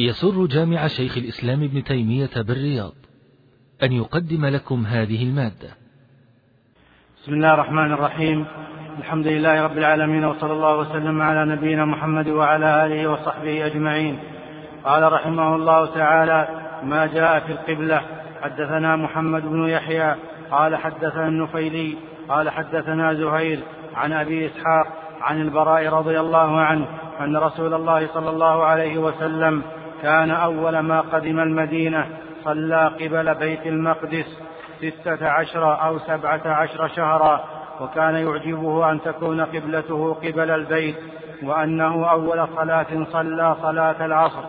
يسر جامع شيخ الإسلام ابن تيمية بالرياض أن يقدم لكم هذه المادة. بسم الله الرحمن الرحيم. الحمد لله رب العالمين وصلى الله وسلم على نبينا محمد وعلى آله وصحبه أجمعين. قال رحمه الله تعالى ما جاء في القبلة حدثنا محمد بن يحيى قال حدثنا النفيلي قال حدثنا زهير عن أبي إسحاق عن البراء رضي الله عنه أن رسول الله صلى الله عليه وسلم كان أول ما قدم المدينة صلى قبل بيت المقدس ستة عشر أو سبعة عشر شهرا وكان يعجبه أن تكون قبلته قبل البيت وأنه أول صلاة صلى صلاة العصر.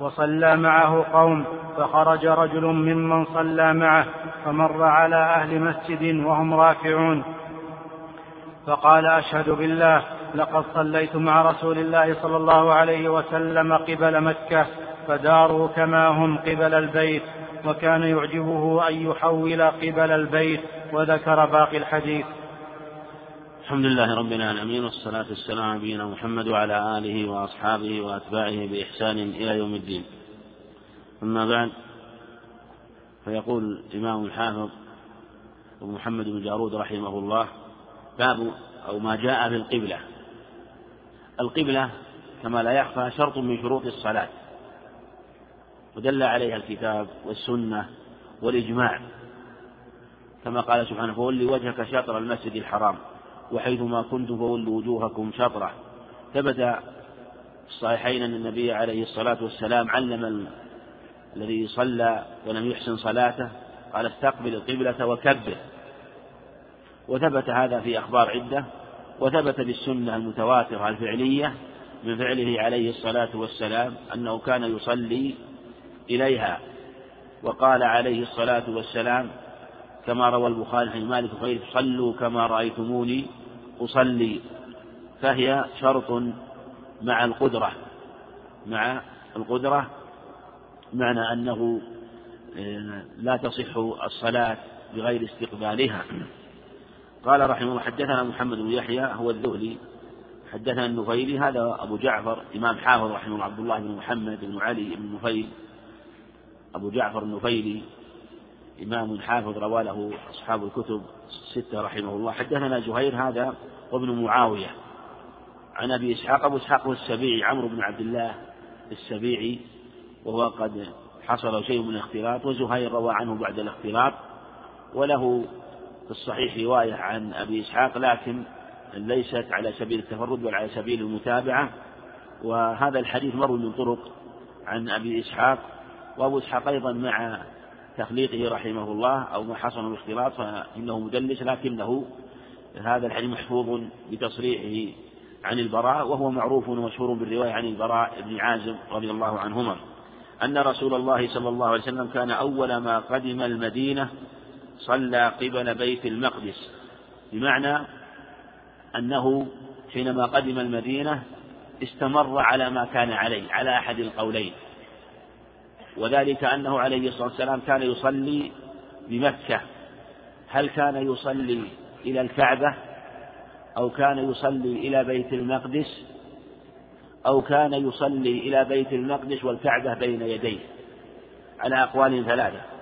وصلى معه قوم فخرج رجل ممن صلى معه فمر على أهل مسجد وهم راكعون فقال أشهد بالله لقد صليت مع رسول الله صلى الله عليه وسلم قبل مكة فداروا كما هم قبل البيت وكان يعجبه أن يحول قبل البيت وذكر باقي الحديث. الحمد لله رب العالمين والصلاة والسلام على نبينا محمد وعلى آله وأصحابه وأتباعه بإحسان إلى يوم الدين. أما بعد فيقول الإمام الحافظ محمد بن جارود رحمه الله باب أو ما جاء في القبلة القبلة كما لا يخفى شرط من شروط الصلاة. ودل عليها الكتاب والسنة والإجماع. كما قال سبحانه فولي وجهك شطر المسجد الحرام وحيثما كنتم فولوا وجوهكم شطرة. ثبت في الصحيحين أن النبي عليه الصلاة والسلام علم الذي صلى ولم يحسن صلاته قال استقبل القبلة وكبر. وثبت هذا في أخبار عدة وثبت بالسنة المتواترة الفعلية من فعله عليه الصلاة والسلام أنه كان يصلي إليها وقال عليه الصلاة والسلام كما روى البخاري عن مالك وغيره صلوا كما رأيتموني أصلي فهي شرط مع القدرة مع القدرة معنى أنه آه، لا تصح الصلاة بغير استقبالها. قال رحمه الله حدثنا محمد بن يحيى هو الذهلي. حدثنا النفيلي هذا أبو جعفر إمام حافظ رحمه الله عبد الله بن محمد بن علي بن نفيل. أبو جعفر النفيلي إمام حافظ روى له أصحاب الكتب الستة رحمه الله. حدثنا زهير هذا وابن معاوية. عن أبي إسحاق أبو إسحاق السبيعي عمرو بن عبد الله السبيعي وهو قد حصل شيء من الاختلاط وزهير روى عنه بعد الاختلاط وله في الصحيح رواية عن أبي إسحاق لكن ليست على سبيل التفرد بل على سبيل المتابعة. وهذا الحديث مروي من طرق عن أبي إسحاق. وأبو إسحاق أيضا مع تخليقه رحمه الله أو ما حصل الاختلاط فإنه مدلس لكنه هذا الحديث محفوظ بتصريحه عن البراء وهو معروف ومشهور بالرواية عن البراء بن عازم رضي الله عنهما. أن رسول الله صلى الله عليه وسلم كان أول ما قدم المدينة صلى قبل بيت المقدس. بمعنى أنه حينما قدم المدينة استمر على ما كان عليه على أحد القولين. وذلك أنه عليه الصلاة والسلام كان يصلي بمكة. هل كان يصلي إلى الكعبة؟ أو كان يصلي إلى بيت المقدس؟ أو كان يصلي إلى بيت المقدس والكعبة بين يديه. على أقوال ثلاثة.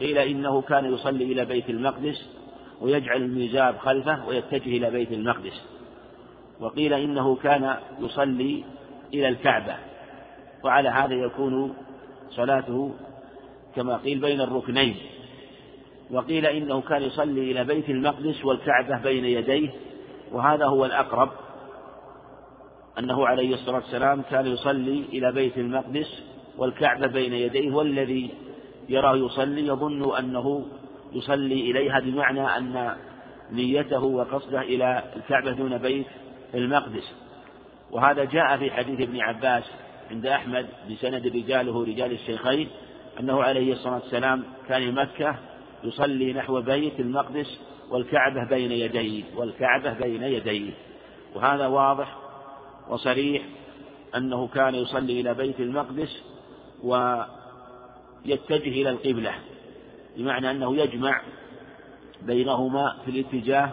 قيل إنه كان يصلي إلى بيت المقدس ويجعل الميزاب خلفه ويتجه إلى بيت المقدس. وقيل إنه كان يصلي إلى الكعبة. وعلى هذا يكون صلاته كما قيل بين الركنين. وقيل إنه كان يصلي إلى بيت المقدس والكعبة بين يديه. وهذا هو الأقرب أنه عليه الصلاة والسلام كان يصلي إلى بيت المقدس والكعبة بين يديه والذي يراه يصلي يظن أنه يصلي إليها بمعنى أن نيته وقصده إلى الكعبة دون بيت المقدس. وهذا جاء في حديث ابن عباس عند أحمد بسند رجاله رجال الشيخين أنه عليه الصلاة والسلام كان مكة يصلي نحو بيت المقدس والكعبة بين يديه والكعبة بين يديه. وهذا واضح وصريح أنه كان يصلي إلى بيت المقدس و يتجه إلى القبلة بمعنى أنه يجمع بينهما في الاتجاه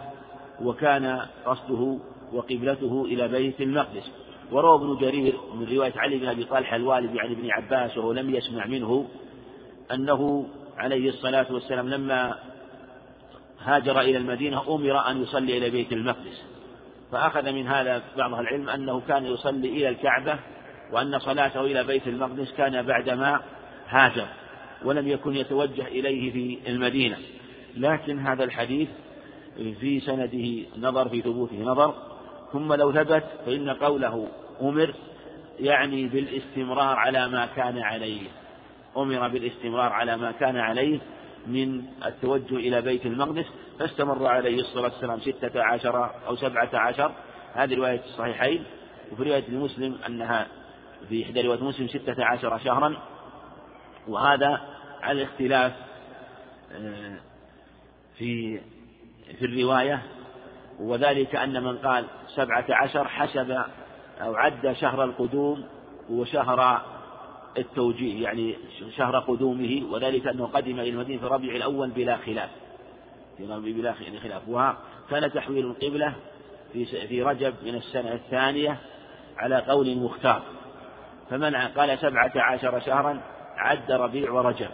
وكان قصده وقبلته إلى بيت المقدس. وروى ابن جرير من رواية علي بن أبي طلحة الوالد عن ابن عباس وهو لم يسمع منه أنه عليه الصلاة والسلام لما هاجر إلى المدينة أمر أن يصلي إلى بيت المقدس. فأخذ من هذا بعض العلم أنه كان يصلي إلى الكعبة وأن صلاته إلى بيت المقدس كان بعدما هاجر ولم يكن يتوجه إليه في المدينة. لكن هذا الحديث في سنده نظر في ثبوته نظر. ثم لو ثبت فإن قوله أمر يعني بالاستمرار على ما كان عليه. أمر بالاستمرار على ما كان عليه من التوجه إلى بيت المقدس فاستمر عليه الصلاة والسلام ستة عشر أو سبعة عشر. هذه رواية الصحيحين. وفي رواية مسلم أنها في إحدى رواية مسلم ستة عشر شهرا. وهذا على الاختلاف آه، في في الرواية وذلك أن من قال سبعة عشر حسب أو عد شهر القدوم وشهر التوجيه يعني شهر قدومه وذلك أنه قدم إلى المدينة في ربيع الأول بلا خلاف في ربيع بلا خلاف. وكان تحويل القبلة في في رجب من السنة الثانية على قول مختار. فمن قال سبعة عشر شهرا عد ربيع ورجب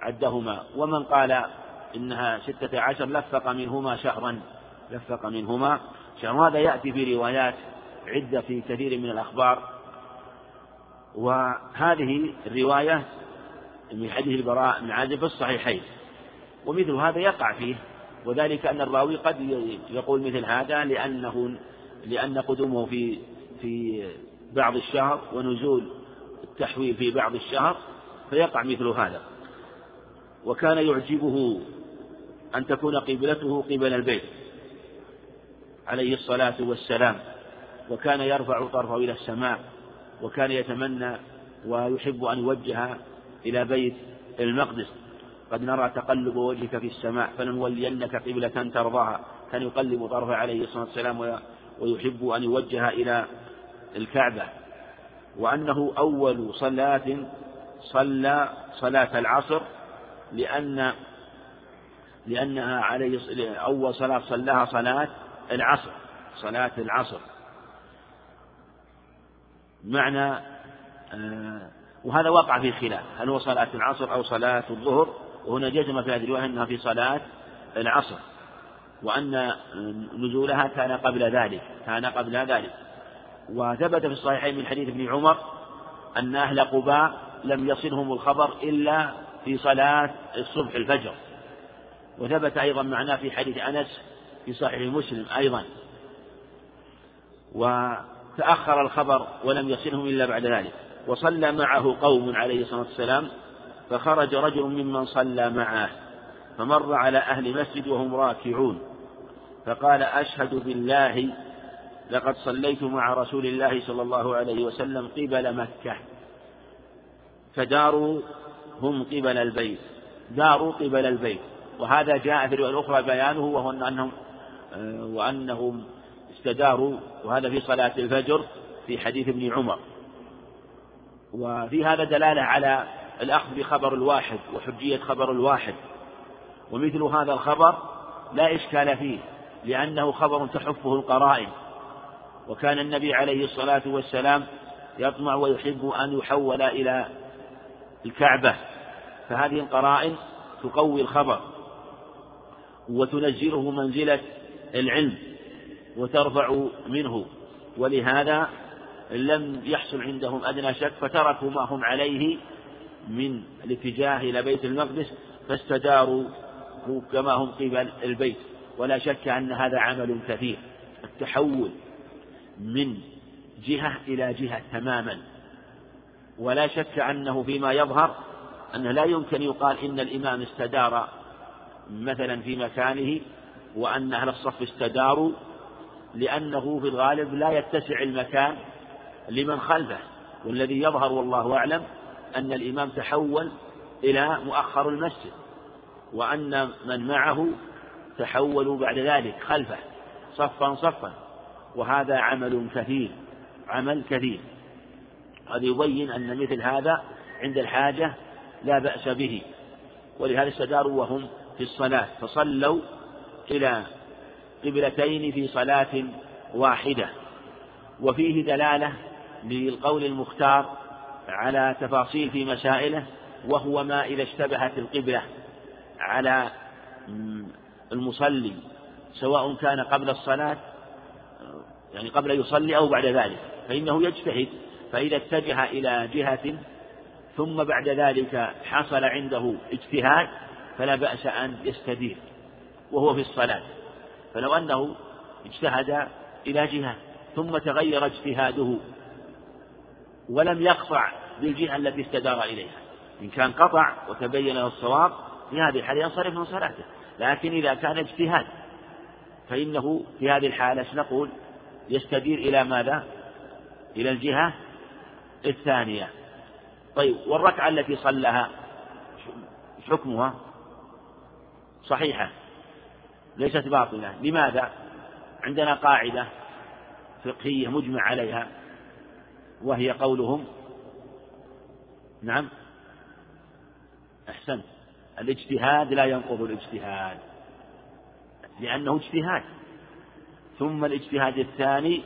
عدهما. ومن قال إنها ستة عشر لفق منهما شهرا لفق منهما شهر هذا يأتي في روايات عدة في كثير من الأخبار. وهذه الرواية من حديث البراء بن عازب في الصحيحين. ومثل هذا يقع فيه وذلك أن الراوي قد يقول مثل هذا لأنه لأن قدومه في في بعض الشهر ونزول التحويل في بعض الشهر فيقع مثل هذا. وكان يعجبه أن تكون قبلته قبل البيت. عليه الصلاة والسلام. وكان يرفع طرفه إلى السماء. وكان يتمنى ويحب أن يوجه إلى بيت المقدس. قد نرى تقلب وجهك في السماء. فلنولينك قبلة ترضاها. كان يقلب طرفه عليه الصلاة والسلام ويحب أن يوجه إلى الكعبة. وأنه أول صلاة صلى صلاة العصر لأن لأنها عليه أول صلاة صلاها صلاة العصر صلاة العصر. معنى آه، وهذا وقع في خلاف هل هو صلاة العصر أو صلاة الظهر؟ وهنا جزم في هذه الرواية أنها في صلاة العصر وأن نزولها كان قبل ذلك كان قبل ذلك. وثبت في الصحيحين من حديث ابن عمر أن أهل قباء لم يصلهم الخبر إلا في صلاة الصبح الفجر. وثبت أيضا معناه في حديث أنس في صحيح مسلم أيضا. وتأخر الخبر ولم يصلهم إلا بعد ذلك. وصلى معه قوم عليه الصلاة والسلام فخرج رجل ممن صلى معه فمر على أهل مسجد وهم راكعون. فقال أشهد بالله لقد صليت مع رسول الله صلى الله عليه وسلم قبل مكة. فداروا هم قبل البيت داروا قبل البيت. وهذا جاء في الرواية الأخرى بيانه وهو أنهم آه، وأنهم استداروا وهذا في صلاة الفجر في حديث ابن عمر. وفي هذا دلالة على الأخذ بخبر الواحد وحجية خبر الواحد. ومثل هذا الخبر لا إشكال فيه لأنه خبر تحفه القرائن. وكان النبي عليه الصلاة والسلام يطمع ويحب أن يحول إلى الكعبة فهذه القرائن تقوي الخبر وتنزله منزلة العلم وترفع منه ولهذا لم يحصل عندهم أدنى شك فتركوا ما هم عليه من الاتجاه إلى بيت المقدس فاستداروا كما هم قبل البيت. ولا شك أن هذا عمل كثير التحول من جهة إلى جهة تماما. ولا شك أنه فيما يظهر أنه لا يمكن يقال إن الإمام استدار مثلا في مكانه وأن أهل الصف استداروا لأنه في الغالب لا يتسع المكان لمن خلفه والذي يظهر والله أعلم أن الإمام تحول إلى مؤخر المسجد وأن من معه تحولوا بعد ذلك خلفه صفا صفا وهذا عمل كثير عمل كثير. هذا يبين أن مثل هذا عند الحاجة لا بأس به. ولهذا استداروا وهم في الصلاة فصلوا إلى قبلتين في صلاة واحدة. وفيه دلالة للقول المختار على تفاصيل في مسائله وهو ما إذا اشتبهت القبلة على المصلي سواء كان قبل الصلاة يعني قبل يصلي أو بعد ذلك فإنه يجتهد. فإذا اتجه إلى جهة ثم بعد ذلك حصل عنده اجتهاد فلا بأس أن يستدير وهو في الصلاة. فلو أنه اجتهد إلى جهة ثم تغير اجتهاده ولم يقطع بالجهة التي استدار إليها. إن كان قطع وتبين له الصواب في هذه الحالة ينصرف من صلاته. لكن إذا كان اجتهاد فإنه في هذه الحالة نقول يستدير إلى ماذا؟ إلى الجهة الثانية. طيب والركعة التي صلىها حكمها صحيحة ليست باطلة. لماذا؟ عندنا قاعدة فقهية مجمع عليها وهي قولهم نعم أحسنت. الاجتهاد لا ينقض الاجتهاد لأنه اجتهاد. ثم الاجتهاد الثاني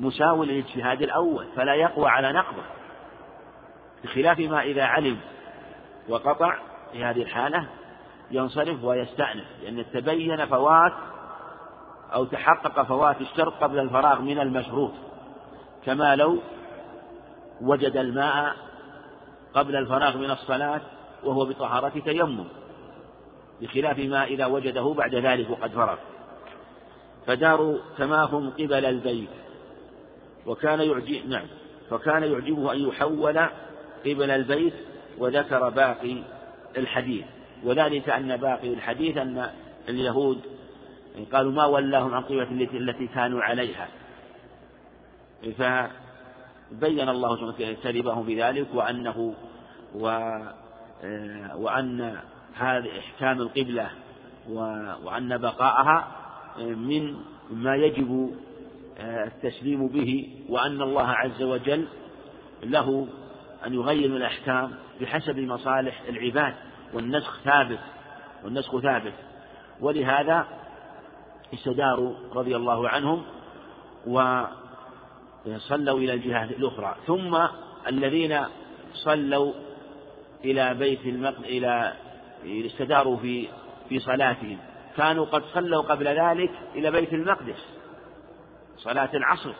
مساو للاجتهاد الأول فلا يقوى على نقضه. بخلاف ما إذا علم وقطع في هذه الحالة ينصرف ويستأنف لأن تبين فوات أو تحقق فوات الشرط قبل الفراغ من المشروط كما لو وجد الماء قبل الفراغ من الصلاة وهو بطهارة تيمم بخلاف ما إذا وجده بعد ذلك وقد فرغ. فدار تماهم قبل البيت. وكان يعجب نعم فكان يعجبه أن يحول قبل البيت وذكر باقي الحديث. وذلك أن باقي الحديث أن اليهود قالوا ما ولاهم عن قبلة التي كانوا عليها. فبين الله سبحانه وتعالى كذبهم بذلك وأنه و وأن هذه إحكام القبلة وأن بقاءها من ما يجب التسليم به وأن الله عز وجل له أن يغير الأحكام بحسب مصالح العباد والنسخ ثابت والنسخ ثابت. ولهذا استداروا رضي الله عنهم وصلوا إلى الجهة الأخرى. ثم الذين صلوا إلى بيت المقدس إلى استداروا في في صلاتهم. كانوا قد صلوا قبل ذلك إلى بيت المقدس. صلاة العصر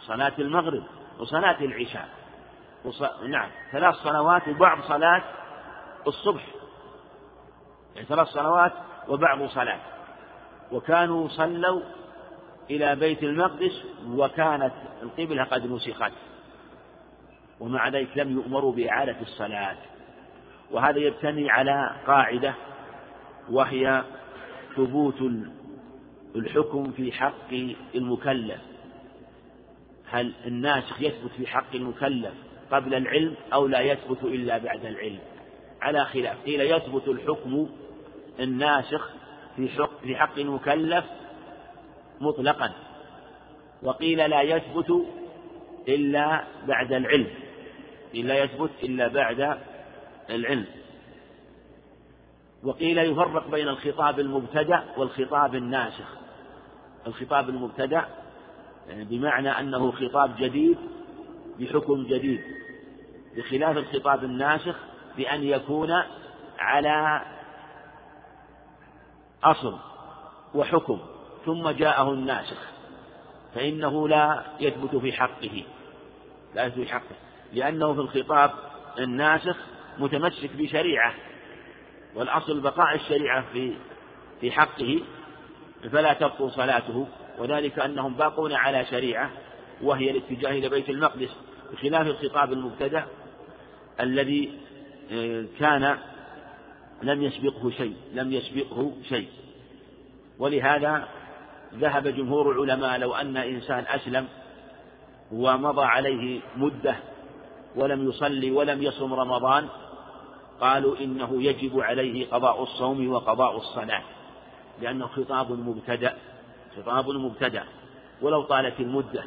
صلاة المغرب وصلاة العشاء. وص... نعم ثلاث صلوات وبعض صلاة الصبح. يعني ثلاث صلوات وبعض صلاة. وكانوا صلوا إلى بيت المقدس وكانت القبلة قد نسخت. ومع ذلك لم يؤمروا بإعادة الصلاة. وهذا يبتني على قاعدة وهي ثبوت الحكم في حق المكلف. هل الناسخ يثبت في حق المكلف قبل العلم أو لا يثبت إلا بعد العلم؟ على خلاف قيل يثبت الحكم الناسخ في حق, في حق المكلف مطلقا وقيل لا يثبت إلا بعد العلم. لا يثبت إلا بعد العلم. وقيل يفرق بين الخطاب المبتدأ والخطاب الناسخ. الخطاب المبتدأ بمعنى أنه خطاب جديد بحكم جديد. بخلاف الخطاب الناسخ بأن يكون على أصل وحكم ثم جاءه الناسخ. فإنه لا يثبت في حقه. لا يثبت في حقه. لأنه في الخطاب الناسخ متمسك بشريعة. والأصل بقاء الشريعة في في حقه فلا تبطل صلاته. وذلك أنهم باقون على شريعة وهي الاتجاه إلى بيت المقدس بخلاف الخطاب المبتدأ الذي آه، كان لم يسبقه شيء لم يسبقه شيء. ولهذا ذهب جمهور العلماء لو أن إنسان أسلم ومضى عليه مدة ولم يصلي ولم يصم رمضان قالوا إنه يجب عليه قضاء الصوم وقضاء الصلاة لأنه خطاب مبتدأ خطاب مبتدأ ولو طالت المدة.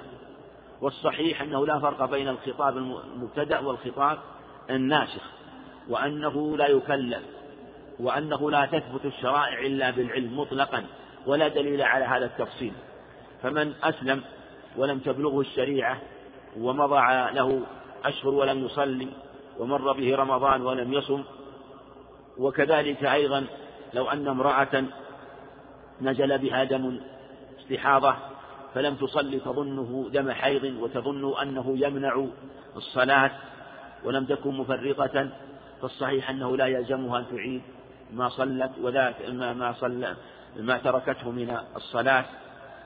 والصحيح أنه لا فرق بين الخطاب المبتدأ والخطاب الناسخ وأنه لا يكلف وأنه لا تثبت الشرائع إلا بالعلم مطلقا ولا دليل على هذا التفصيل. فمن أسلم ولم تبلغه الشريعة ومضى له أشهر ولم يصلي ومر به رمضان ولم يصم. وكذلك أيضا لو أن امرأة نزل بها دم استحاضة فلم تصلي تظنه دم حيض وتظن أنه يمنع الصلاة ولم تكن مفرطة فالصحيح أنه لا يلزمها أن تعيد ما صلت وذاك ما ما صلى ما تركته من الصلاة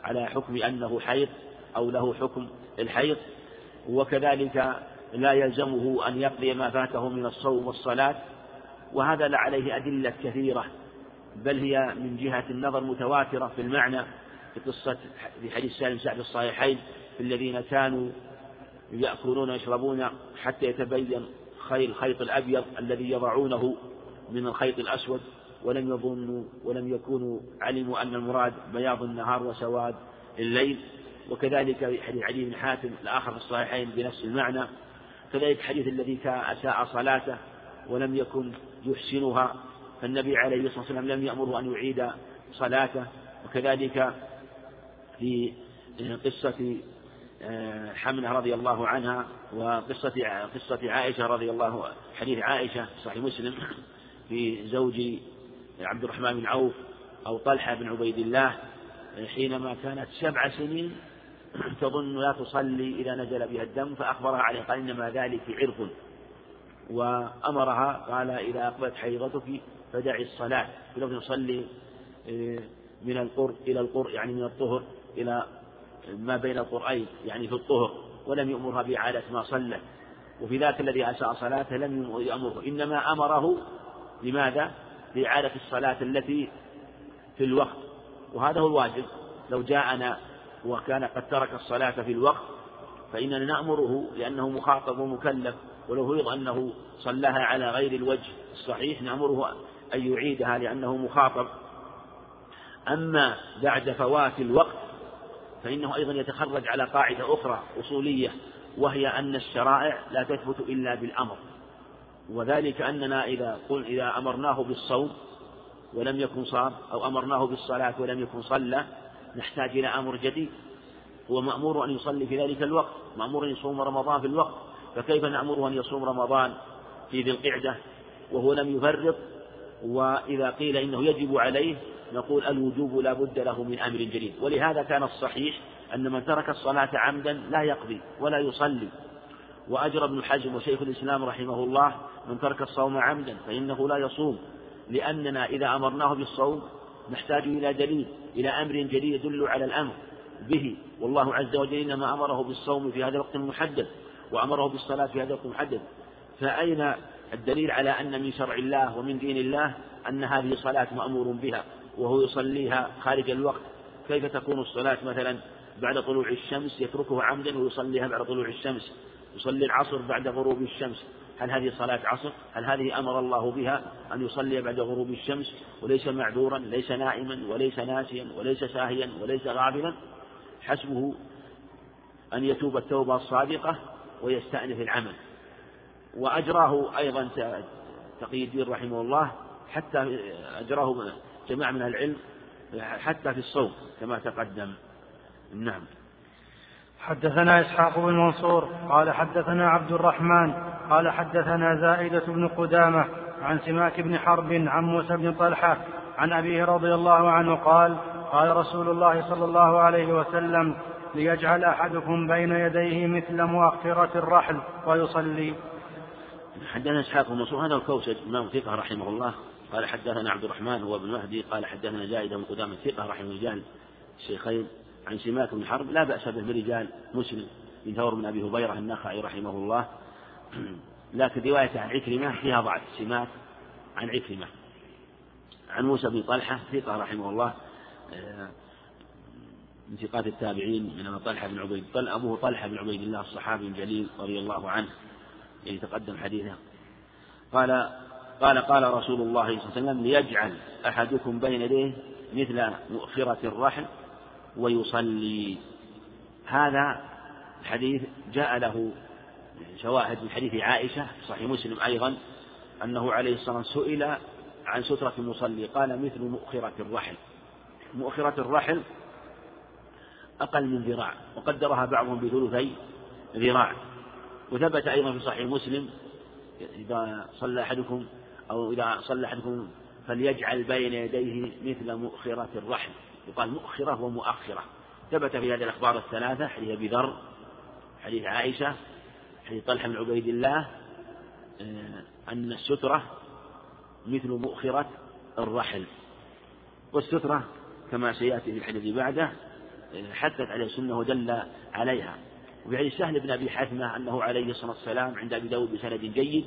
على حكم أنه حيض أو له حكم الحيض. وكذلك لا يلزمه أن يقضي ما فاته من الصوم والصلاة وهذا لعليه أدلة كثيرة بل هي من جهة النظر متواترة في المعنى في قصة في حديث سالم سعد الصحيحين في الذين كانوا يأكلون ويشربون حتى يتبين خير الخيط الأبيض الذي يضعونه من الخيط الأسود ولم يظنوا ولم يكونوا علموا أن المراد بياض النهار وسواد الليل وكذلك حديث علي بن حاتم الآخر في الصحيحين بنفس المعنى كذلك حديث الذي أساء صلاته ولم يكن يحسنها. فالنبي عليه الصلاة والسلام لم يأمره أن يعيد صلاته. وكذلك في قصة آه، حمنة رضي الله عنها وقصة قصة عائشة رضي الله حديث عائشة صحيح مسلم في زوج عبد الرحمن بن عوف أو طلحة بن عبيد الله حينما كانت سبع سنين تظن لا تصلي إذا نزل بها الدم فأخبرها عليه قال إنما ذلك عرق وأمرها قال إذا أقبلت حيضتك فدعي الصلاة. لو تصلي آه، من القر إلى القر يعني من الطهر إلى ما بين القرآن يعني في الطهر ولم يأمرها بإعادة ما صلت وفي ذاك الذي أساء صلاته لم يأمره. إنما أمره لماذا؟ لإعادة الصلاة التي في الوقت. وهذا هو الواجب. لو جاءنا وكان قد ترك الصلاة في الوقت فإننا نأمره لأنه مخاطب ومكلف ولو فرض أنه صلاها على غير الوجه الصحيح نأمره أن يعيدها لأنه مخاطب. أما بعد فوات الوقت فإنه أيضا يتخرج على قاعدة أخرى أصولية وهي أن الشرائع لا تثبت إلا بالأمر. وذلك أننا إذا قل إذا أمرناه بالصوم ولم يكن صام أو أمرناه بالصلاة ولم يكن صلى نحتاج إلى أمر جديد. هو مأمور أن يصلي في ذلك الوقت مأمور أن يصوم رمضان في الوقت. فكيف نأمره أن يصوم رمضان في ذي القعدة؟ وهو لم يفرط وإذا قيل إنه يجب عليه نقول الوجوب لا بد له من أمر جديد. ولهذا كان الصحيح أن من ترك الصلاة عمدا لا يقضي ولا يصلي. وأجرى ابن حزم وشيخ الإسلام رحمه الله من ترك الصوم عمدا فإنه لا يصوم لأننا إذا أمرناه بالصوم نحتاج إلى دليل إلى أمر جديد يدل على الأمر به. والله عز وجل إنما أمره بالصوم في هذا الوقت المحدد وأمره بالصلاة في هذا الوقت المحدد. فأين الدليل على أن من شرع الله ومن دين الله أن هذه صلاة مأمور بها وهو يصليها خارج الوقت؟ كيف تكون الصلاة مثلا بعد طلوع الشمس يتركه عمدا ويصليها بعد طلوع الشمس؟ يصلي العصر بعد غروب الشمس؟ هل هذه صلاة عصر؟ هل هذه أمر الله بها أن يصلي بعد غروب الشمس وليس معذورا ليس نائما وليس ناسيا وليس ساهيا وليس غافلا؟ حسبه أن يتوب التوبة الصادقة ويستأنف العمل. وأجراه أيضا تقي الدين رحمه الله حتى أجراه جماعة من العلم حتى في الصوم كما تقدم. نعم. حدثنا إسحاق بن منصور قال حدثنا عبد الرحمن قال حدثنا زائدة بن قدامة عن سماك بن حرب عن موسى بن طلحة عن أبيه رضي الله عنه قال قال رسول الله صلى الله عليه وسلم ليجعل أحدكم بين يديه مثل مؤخرة الرحل ويصلي. حدثنا إسحاق بن هذا الكوسج إمام ثقة رحمه الله. قال حدثنا عبد الرحمن هو ابن مهدي قال حدثنا زائدة بن قدامة ثقة رحمه رجال الشيخين عن سماك بن حرب لا بأس به برجال مسلم بن ثور بن أبي هبيرة النخعي رحمه الله. لكن رواية عن عكرمة فيها ضعف سماك عن عكرمة. عن موسى بن طلحة ثقة رحمه الله آه، من ثقات التابعين من طلحة بن عبيد طل أبوه طلحة بن عبيد الله الصحابي الجليل رضي الله عنه يعني تقدم حديثه. قال قال قال رسول الله صلى الله عليه وسلم ليجعل أحدكم بين يديه مثل مؤخرة الرحل ويصلي. هذا الحديث جاء له شواهد من حديث عائشة صحيح مسلم أيضا أنه عليه الصلاة والسلام سئل عن سترة المصلي قال مثل مؤخرة الرحل. مؤخرة الرحل أقل من ذراع وقدرها بعضهم بثلثي ذراع. وثبت أيضا في صحيح مسلم إذا صلى أحدكم أو إذا صلى أحدكم فليجعل بين يديه مثل مؤخرة الرحل. يقال مؤخرة ومؤخرة. ثبت في هذه الأخبار الثلاثة حديث أبي ذر حديث عائشة حديث طلحة بن عبيد الله آه، أن السترة مثل مؤخرة الرحل. والسترة كما سيأتي في الحديث بعده آه، حثت عليه السنة ودل عليها. وفي حديث سهل بن أبي حثمة أنه عليه الصلاة والسلام عند أبي داود بسند جيد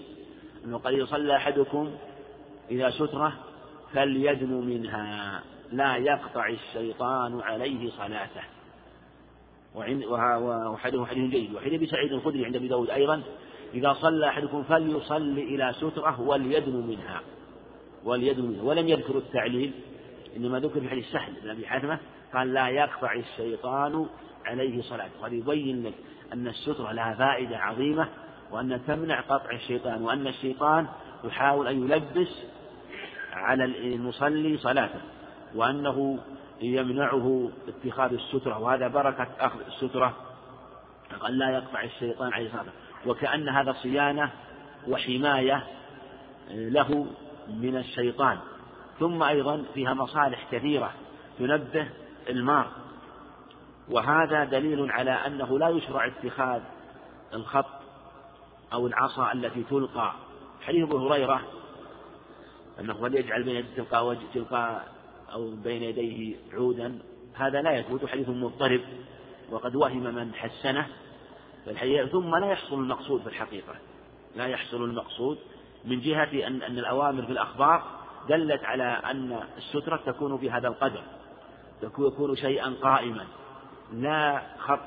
أنه قال إذا صلى أحدكم إذا سترة فليدن منها لا يقطع الشيطان عليه صلاته. وحديث حديث جيد. وحديث أبي سعيد الخدري عند أبي داود أيضا إذا صلى أحدكم فليصلي إلى سترة وليدن منها. وليدن منها. ولم يذكر التعليل. إنما ذكر في حديث سهل بن أبي حاتمة قال لا يقطع الشيطان عليه صلاته. قال يبين لك أن السترة لها فائدة عظيمة وأن تمنع قطع الشيطان وأن الشيطان يحاول أن يلبس على المصلي صلاته وأنه يمنعه اتخاذ السترة وهذا بركة أخذ السترة قال لا يقطع الشيطان عليه صلاته وكأن هذا صيانة وحماية له من الشيطان. ثم أيضا فيها مصالح كثيرة تنبه المار. وهذا دليل على أنه لا يشرع اتخاذ الخط أو العصا التي تلقى. حديث أبو هريرة أنه فليجعل بين يديه تلقى وجه تلقى أو بين يديه عودا هذا لا يثبت حديث مضطرب وقد وهم من حسنه ثم لا يحصل المقصود في الحقيقة. لا يحصل المقصود من جهة أن أن الأوامر في الأخبار دلت على أن السترة تكون بهذا القدر يكون شيئا قائما لا خط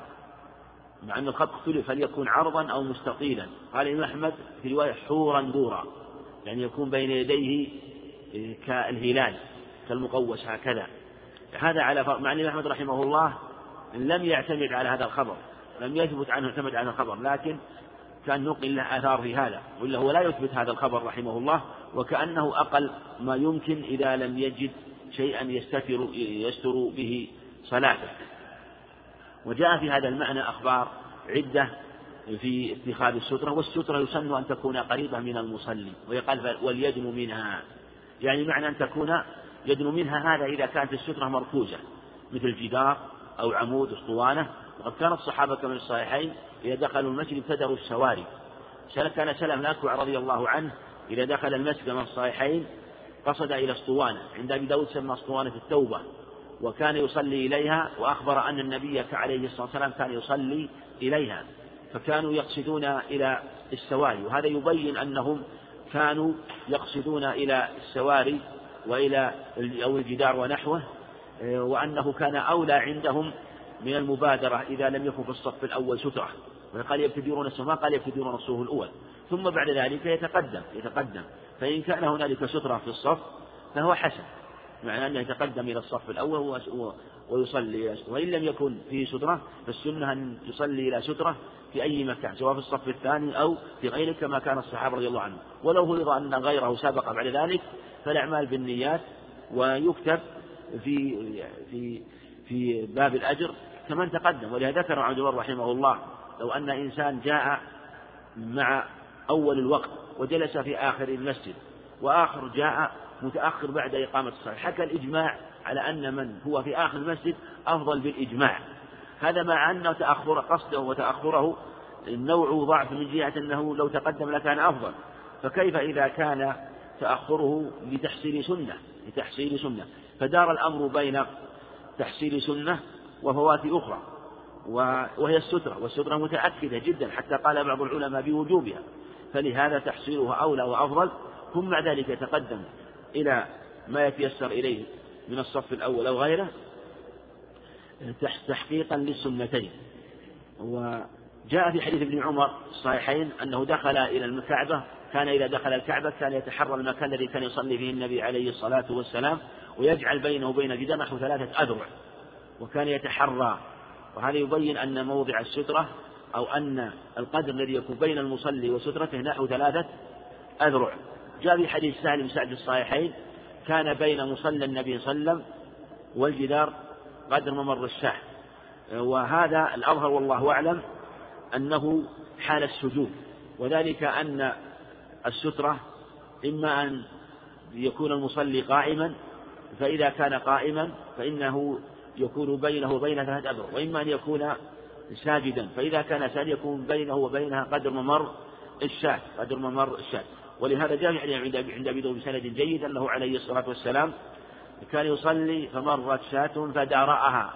مع أن الخط اختلف هل يكون عرضا أو مستطيلا قال الإمام أحمد في رواية حورا دورا يعني يكون بين يديه كالهلال. كالمقوس هكذا. هذا على فرق مع أن أحمد رحمه الله لم يعتمد على هذا الخبر لم يثبت عنه اعتمد على الخبر لكن كان نقل له آثار في هذا وإلا هو لا يثبت هذا الخبر رحمه الله وكأنه أقل ما يمكن إذا لم يجد شيئا يستتر يستر به صلاته. وجاء في هذا المعنى أخبار عدة في اتخاذ السترة والسترة يسن أن تكون قريبة من المصلي ويقال وليدن منها. يعني معنى أن تكون يدن منها هذا إذا كانت السترة مركوزة مثل جدار أو عمود أسطوانة. وقد كان الصحابة من الصحيحين إذا دخلوا المسجد ابتدروا السواري. كان سلم الأكوع رضي الله عنه إذا دخل المسجد من الصحيحين قصد إلى أسطوانة. عند أبي داود سمى أسطوانة التوبة. وكان يصلي إليها وأخبر أن النبي عليه الصلاة والسلام كان يصلي إليها. فكانوا يقصدون إلى السواري. وهذا يبين أنهم كانوا يقصدون إلى السواري وإلى أو الجدار ونحوه وأنه كان أولى عندهم من المبادرة إذا لم يكن في الصف الأول سترة. قال يبتدرون الصف ما قال يبتدرون الصف الأول. ثم بعد ذلك يتقدم يتقدم. فإن كان هنالك سترة في الصف فهو حسن معنى أنه يتقدم إلى الصف الأول ويصلي وإن لم يكن فيه سترة فالسنة أن يصلي إلى سترة في أي مكان سواء في الصف الثاني أو في غيره كما كان الصحابة رضي الله عنهم. ولو فرض أن غيره سبق بعد ذلك فالأعمال بالنيات ويكتب في في في باب الأجر كمن تقدم. ولهذا ذكر عبد الله رحمه الله لو أن إنسان جاء مع أول الوقت وجلس في آخر المسجد وآخر جاء متأخر بعد إقامة الصلاة حكى الإجماع على أن من هو في آخر المسجد أفضل بالإجماع. هذا مع أن تأخر قصده وتأخره نوع ضعف من جهة أنه لو تقدم لكان أفضل. فكيف إذا كان تأخره لتحصيل سنة؟ لتحصيل سنة. فدار الأمر بين تحصيل سنة وفوات أخرى وهي السترة والسترة متأكدة جدا حتى قال بعض العلماء بوجوبها. فلهذا تحصيلها أولى وأفضل. ثم مع ذلك يتقدم إلى ما يتيسر إليه من الصف الأول أو غيره تحقيقا للسنتين. وجاء في حديث ابن عمر الصحيحين أنه دخل إلى الكعبة كان إذا دخل الكعبة كان يتحرى المكان الذي كان يصلي فيه النبي عليه الصلاة والسلام ويجعل بينه وبين الجدار نحو ثلاثة أذرع وكان يتحرى. وهذا يبين أن موضع السترة أو أن القدر الذي يكون بين المصلي وسترته نحو ثلاثة أذرع. جاء في حديث سهل بن سعد الصحيحين كان بين مصلى النبي صلى الله عليه وسلم والجدار قدر ممر الشاه وهذا الأظهر والله أعلم أنه حال السجود وذلك أن السترة إما أن يكون المصلي قائما فإذا كان قائما فإنه يكون بينه وبين ثلاثة أبر وإما أن يكون ساجدا فإذا كان ساجدا يكون بينه وبينها قدر ممر الشاة قدر ممر الشاة ولهذا جاء يعني عند عند أبي بسند جيد أنه عليه الصلاة والسلام كان يصلي فمرت شاة فدارأها.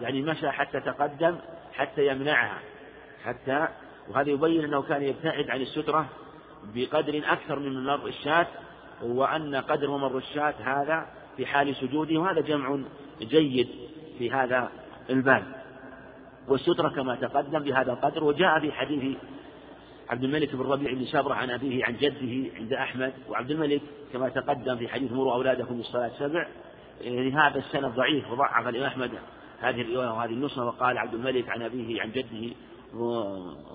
يعني مشى حتى تقدم حتى يمنعها. حتى وهذا يبين أنه كان يبتعد عن السترة بقدر أكثر من ممر الشاة وأن قدر ممر الشاة هذا في حال سجوده وهذا جمع جيد في هذا الباب. والسترة كما تقدم بهذا القدر وجاء في حديث عبد الملك بن ربيع بن شبرة عن أبيه عن جده عند أحمد وعبد الملك كما تقدم في حديث مروا أولادكم بالصلاة سبع يعني هذا السند ضعيف وضعف الإمام أحمد هذه الرواية وهذه النسخة وقال عبد الملك عن أبيه عن جده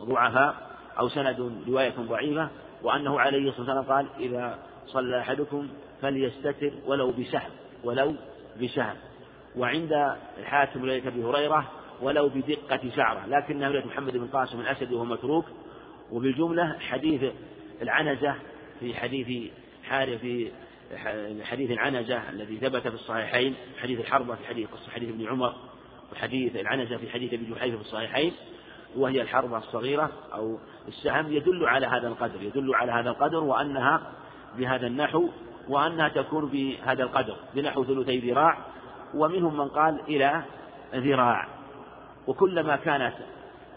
ضعفاء أو سند رواية ضعيفة وأنه عليه الصلاة والسلام قال إذا صلى أحدكم فليستتر ولو بسهم ولو بسهم. وعند الحاكم رواية أبي هريرة ولو بدقة شعرة. لكن رواية محمد بن قاسم الأسد وهو متروك وبالجملة حديث العنزة في حديث حارث في حديث العنزة الذي ثبت في الصحيحين حديث الحربة في حديث قصة حديث ابن عمر وحديث العنزة في حديث ابي جحيفة في الصحيحين وهي الحربة الصغيرة أو السهم يدل على هذا القدر يدل على هذا القدر وأنها بهذا النحو وأنها تكون بهذا القدر بنحو ثلثي ذراع ومنهم من قال إلى ذراع وكلما كانت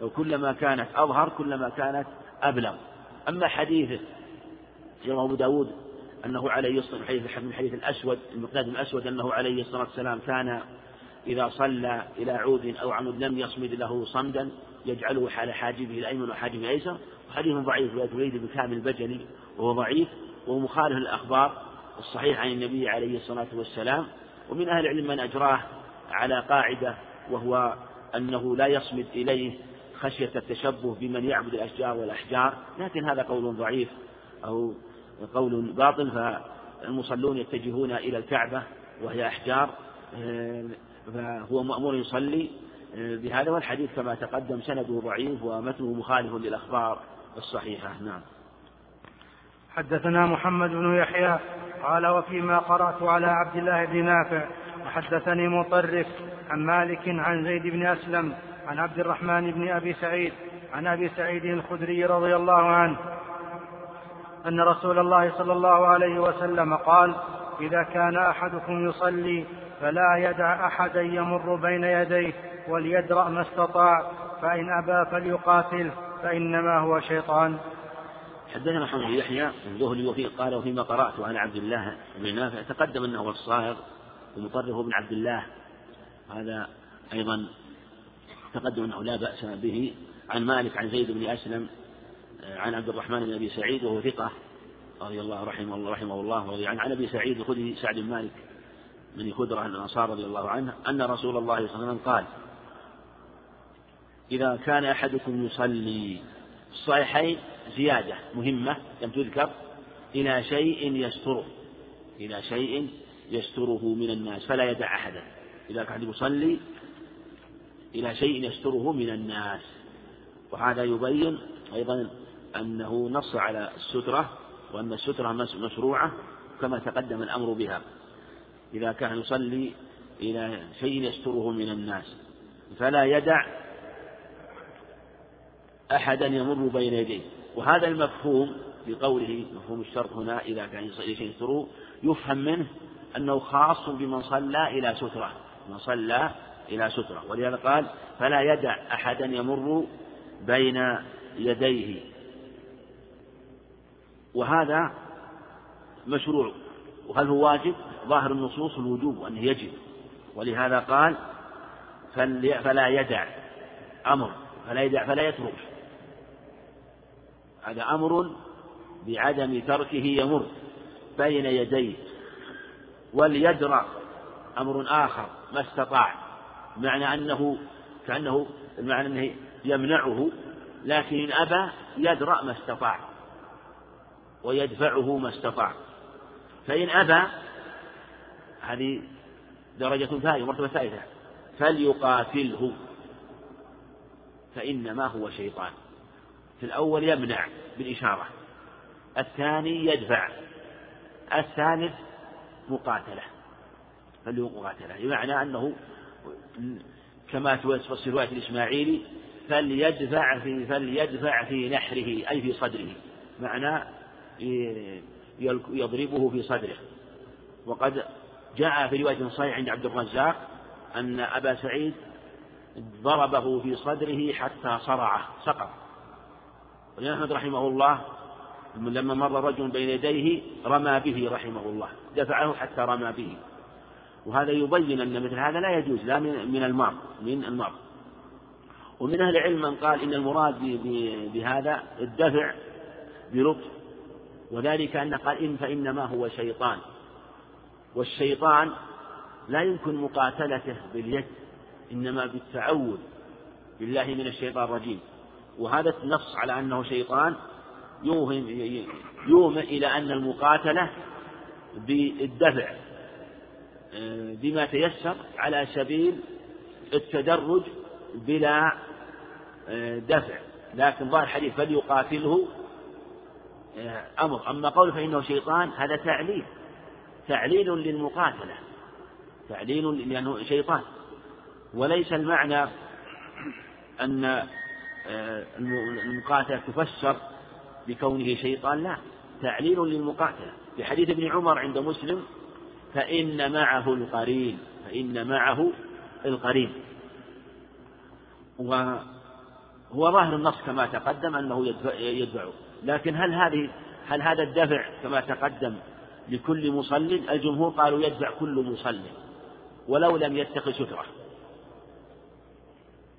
وكلما كانت أظهر كلما كانت أبلغ. أما حديث رواه أبو داود أنه عليه الصلاة والسلام من حديث الأسود المقداد الأسود أنه عليه الصلاة والسلام كان إذا صلى إلى عود أو عمود لم يصمد له صمدا يجعله حال حاجبه الأيمن وحاجبه الأيسر. وحديث ضعيف رواية وليد بن البجلي وهو ضعيف وهو مخالف للأخبار الصحيح عن النبي عليه الصلاة والسلام. ومن أهل العلم من أجراه على قاعدة وهو أنه لا يصمد إليه خشية التشبه بمن يعبد الأشجار والأحجار لكن هذا قول ضعيف أو قول باطل فالمصلون يتجهون إلى الكعبة وهي أحجار فهو مأمور يصلي بهذا والحديث كما تقدم سنده ضعيف ومتنه مخالف للأخبار الصحيحة. نعم. حدثنا محمد بن يحيى قال وفيما قرأت على عبد الله بن نافع وحدثني مطرف عن مالك عن زيد بن أسلم عن عبد الرحمن بن أبي سعيد عن أبي سعيد الخدري رضي الله عنه أن رسول الله صلى الله عليه وسلم قال إذا كان أحدكم يصلي فلا يدع أحدا يمر بين يديه وليدرأ ما استطاع فإن أبى فليقاتله فإنما هو شيطان. حدثنا محمد بن يحيى الذهلي وفي قال وفيما قرأت عن عبد الله بن نافع تقدم أنه الصائغ ومطرف بن عبد الله هذا أيضا تقدم أنه لا بأس به عن مالك عن زيد بن أسلم عن عبد الرحمن بن أبي سعيد وهو ثقة رضي الله رحمه الله رحمه الله ورضي عنه. عن أبي سعيد الخدري سعد بن مالك من خدرة الأنصار رضي الله عنه أن رسول الله صلى الله عليه وسلم قال إذا كان أحدكم يصلي الصحيحين زيادة مهمة لم تذكر إلى شيء يستره إلى شيء يستره من الناس فلا يدع أحدا. إذا كان يصلي إلى شيء يستره من الناس. وهذا يبين أيضا أنه نص على السترة وأن السترة مشروعة كما تقدم الأمر بها. إذا كان يصلي إلى شيء يستره من الناس فلا يدع أحدا يمر بين يديه. وهذا المفهوم في قوله مفهوم الشرط هنا إذا كان يصلي شيء يستره يفهم منه أنه خاص بمن صلى إلى سترة. من صلى إلى سترة. ولهذا قال فلا يدع أحدا يمر بين يديه. وهذا مشروع. وهل هو واجب؟ ظاهر النصوص الوجوب وأنه يجب. ولهذا قال فلا يدع أمر. فلا يدع فلا يترك. هذا أمر بعدم تركه يمر بين يديه. وليدرأ أمر آخر ما استطاع. معنى أنه كأنه المعنى أنه يمنعه لكن إن أبى يدرأ ما استطاع ويدفعه ما استطاع. فإن أبى هذه درجة ثانية مرتبة ثالثة فليقاتله فإنما هو شيطان. في الأول يمنع بالإشارة الثاني يدفع الثالث مقاتلة فليقاتله. بمعنى أنه كما توصف رواية الإسماعيلي فليدفع في فليدفع في نحره أي في صدره. معنى يضربه في صدره. وقد جاء في رواية صحيح عند عبد الرزاق أن أبا سعيد ضربه في صدره حتى صرعه سقط. والإمام أحمد رحمه الله لما مر رجل بين يديه رمى به رحمه الله. دفعه حتى رمى به. وهذا يبين أن مثل هذا لا يجوز لا من المار من المار ومن أهل العلم من قال إن المراد بهذا الدفع بلطف وذلك أن قال إن فإنما هو شيطان. والشيطان لا يمكن مقاتلته باليد إنما بالتعوذ بالله من الشيطان الرجيم. وهذا النص على أنه شيطان يوهم يوهم إلى أن المقاتلة بالدفع. بما تيسر على سبيل التدرج بلا آه، دفع. لكن ظاهر الحديث فليقاتله آه، أمر. أما قول فإنه شيطان هذا تعليل. تعليل للمقاتلة. تعليل لأنه شيطان. وليس المعنى أن آه، المقاتلة تفسر بكونه شيطان لا. تعليل للمقاتلة. في حديث ابن عمر عند مسلم فإن معه القرين فإن معه القرين. وهو ظاهر النص كما تقدم أنه يدفع لكن هل هذه هل هذا الدفع كما تقدم لكل مصل؟ الجمهور قالوا يدفع كل مصل ولو لم يتخذ سترة.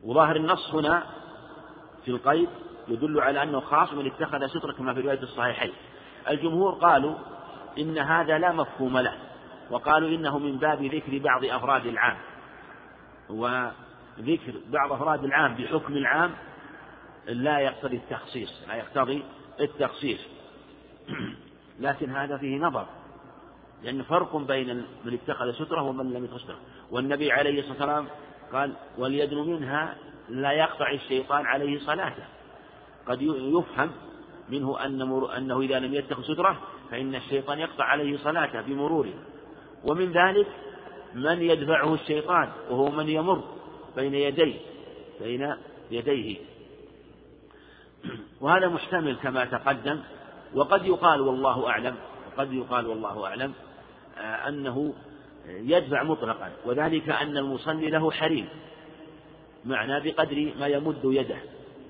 وظاهر النص هنا في القيد يدل على أنه خاص من اتخذ سترة كما في رواية الصحيحين. الجمهور قالوا إن هذا لا مفهوم له. وقالوا إنه من باب ذكر بعض أفراد العام. وذكر بعض أفراد العام بحكم العام لا يقتضي التخصيص لا يقتضي التخصيص. لكن هذا فيه نظر لأن فرق بين من اتخذ سترة ومن لم يتخذ سترة. والنبي عليه الصلاة والسلام قال وليدن منها لا يقطع الشيطان عليه صلاته. قد يفهم منه أن أنه إذا لم يتخذ سترة فإن الشيطان يقطع عليه صلاته بمروره. ومن ذلك من يدفعه الشيطان وهو من يمر بين يديه بين يديه. وهذا محتمل كما تقدم وقد يقال والله أعلم وقد يقال والله أعلم آه، أنه يدفع مطلقا وذلك أن المصلي له حريم معنى بقدر ما يمد يده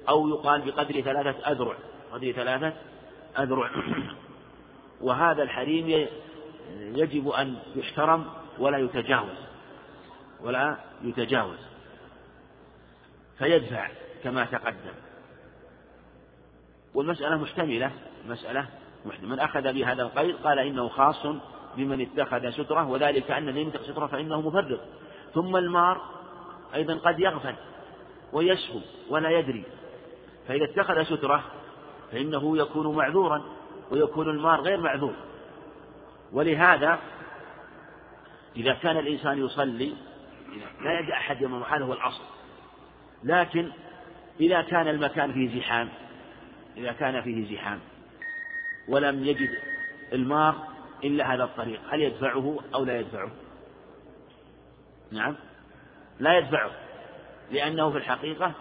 أو يقال بقدر ثلاثة أذرع قدر ثلاثة أذرع. وهذا الحريم يجب أن يحترم ولا يتجاوز ولا يتجاوز فيدفع كما تقدم. والمسألة مشتملة مسألة من أخذ بهذا القيد قال إنه خاص بمن اتخذ سترة وذلك أن الذي يتخذ سترة فإنه مفرط. ثم المار أيضا قد يغفل ويسهو ولا يدري. فإذا اتخذ سترة فإنه يكون معذورا ويكون المار غير معذور. ولهذا إذا كان الإنسان يصلي لا يجد أحد يمر هذا هو الأصل لكن إذا كان المكان فيه زحام إذا كان فيه زحام ولم يجد المار إلا هذا الطريق هل يدفعه أو لا يدفعه؟ نعم. لا يدفعه لأنه في الحقيقة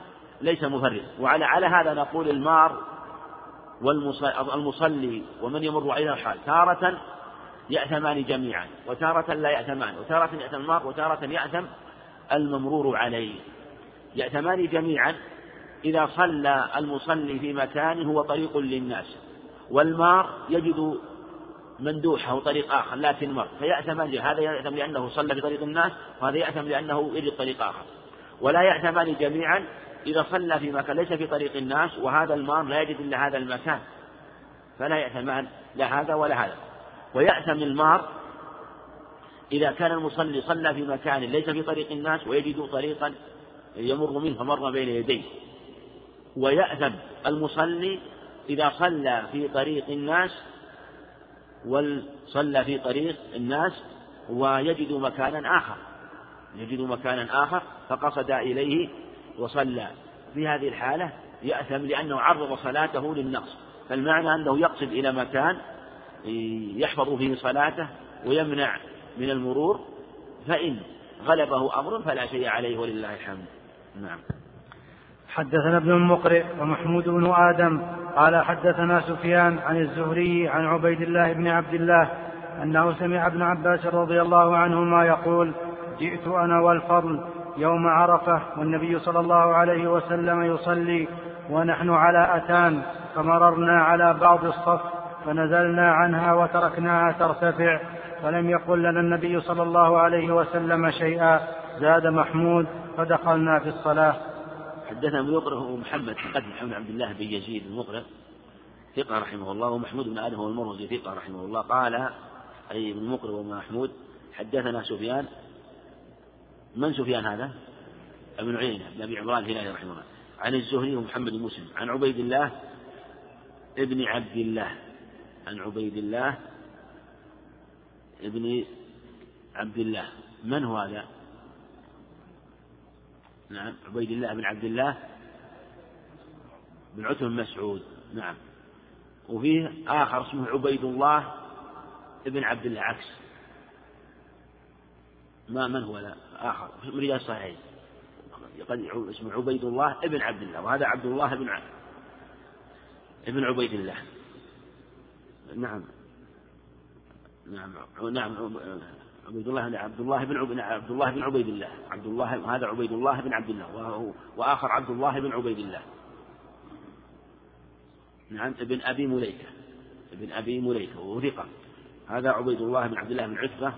ليس مفرد وعلى على هذا نقول المار والمصلي ومن يمر عليها الحال تارة يأثمان جميعا وتارة لا يأثمان وتارة يأثم المار وتارة يأثم الممرور عليه. يأثمان جميعا إذا صلى المصلي في مكان هو طريق للناس والمار يجد مندوحة أو طريق آخر لكن مر فيأثم هذا يأثم لأنه صلى في طريق الناس وهذا يأثم لأنه يجد طريق آخر. ولا يأثمان جميعا إذا صلى في مكان ليس في طريق الناس وهذا المار لا يجد إلا هذا المكان. فلا يأثمان لا هذا ولا هذا. ويأثم المار إذا كان المصلي صلى في مكان ليس في طريق الناس ويجد طريقا يمر منه فمر بين يديه. ويأثم المصلي إذا صلى في طريق الناس وصلى في طريق الناس ويجد مكانا آخر. يجد مكانا آخر فقصد إليه وصلى. في هذه الحالة يأثم لأنه عرض صلاته للنقص. فالمعنى أنه يقصد إلى مكان يحفظ فيه صلاته ويمنع من المرور فإن غلبه أمر فلا شيء عليه ولله الحمد. نعم. حدثنا ابن المقرئ ومحمود بن آدم قال حدثنا سفيان عن الزهري عن عبيد الله بن عبد الله أنه سمع ابن عباس رضي الله عنهما يقول جئت أنا والفضل يوم عرفة والنبي صلى الله عليه وسلم يصلي ونحن على أتان فمررنا على بعض الصف فنزلنا عنها وتركناها ترتفع فلم يقل لنا النبي صلى الله عليه وسلم شيئا. زاد محمود فدخلنا في الصلاة. حدثنا ابن هو محمد قد محمد عبد الله بن يزيد المقرئ ثقة رحمه الله ومحمود بن آدم المروزي ثقة رحمه الله. قال أي ابن مقرئ ومحمود حدثنا سفيان. من سفيان هذا؟ ابن عيينة بن أبي عمران الهلالي رحمه الله. عن الزهري ومحمد بن مسلم. عن عبيد الله ابن عبد الله. عن عبيد الله ابن عبد الله. من هو هذا؟ نعم عبيد الله بن عبد الله بن عتب بن مسعود. نعم. وفيه آخر اسمه عبيد الله ابن عبد الله عكس. ما من هو لا آخر من رجال الصحيحين اسمه عبيد الله ابن عبد الله وهذا عبد الله بن عبد ابن عبيد الله. نعم. نعم. نعم. عبيد الله عبد الله بن عبد الله بن عبيد الله. عبد الله هذا عبيد الله بن عبد الله. وهو وآخر عبد الله بن عبيد الله. نعم. ابن أبي مليكة. ابن أبي مليكة. وهو ثقة. هذا عبيد الله بن عبد الله بن عتبة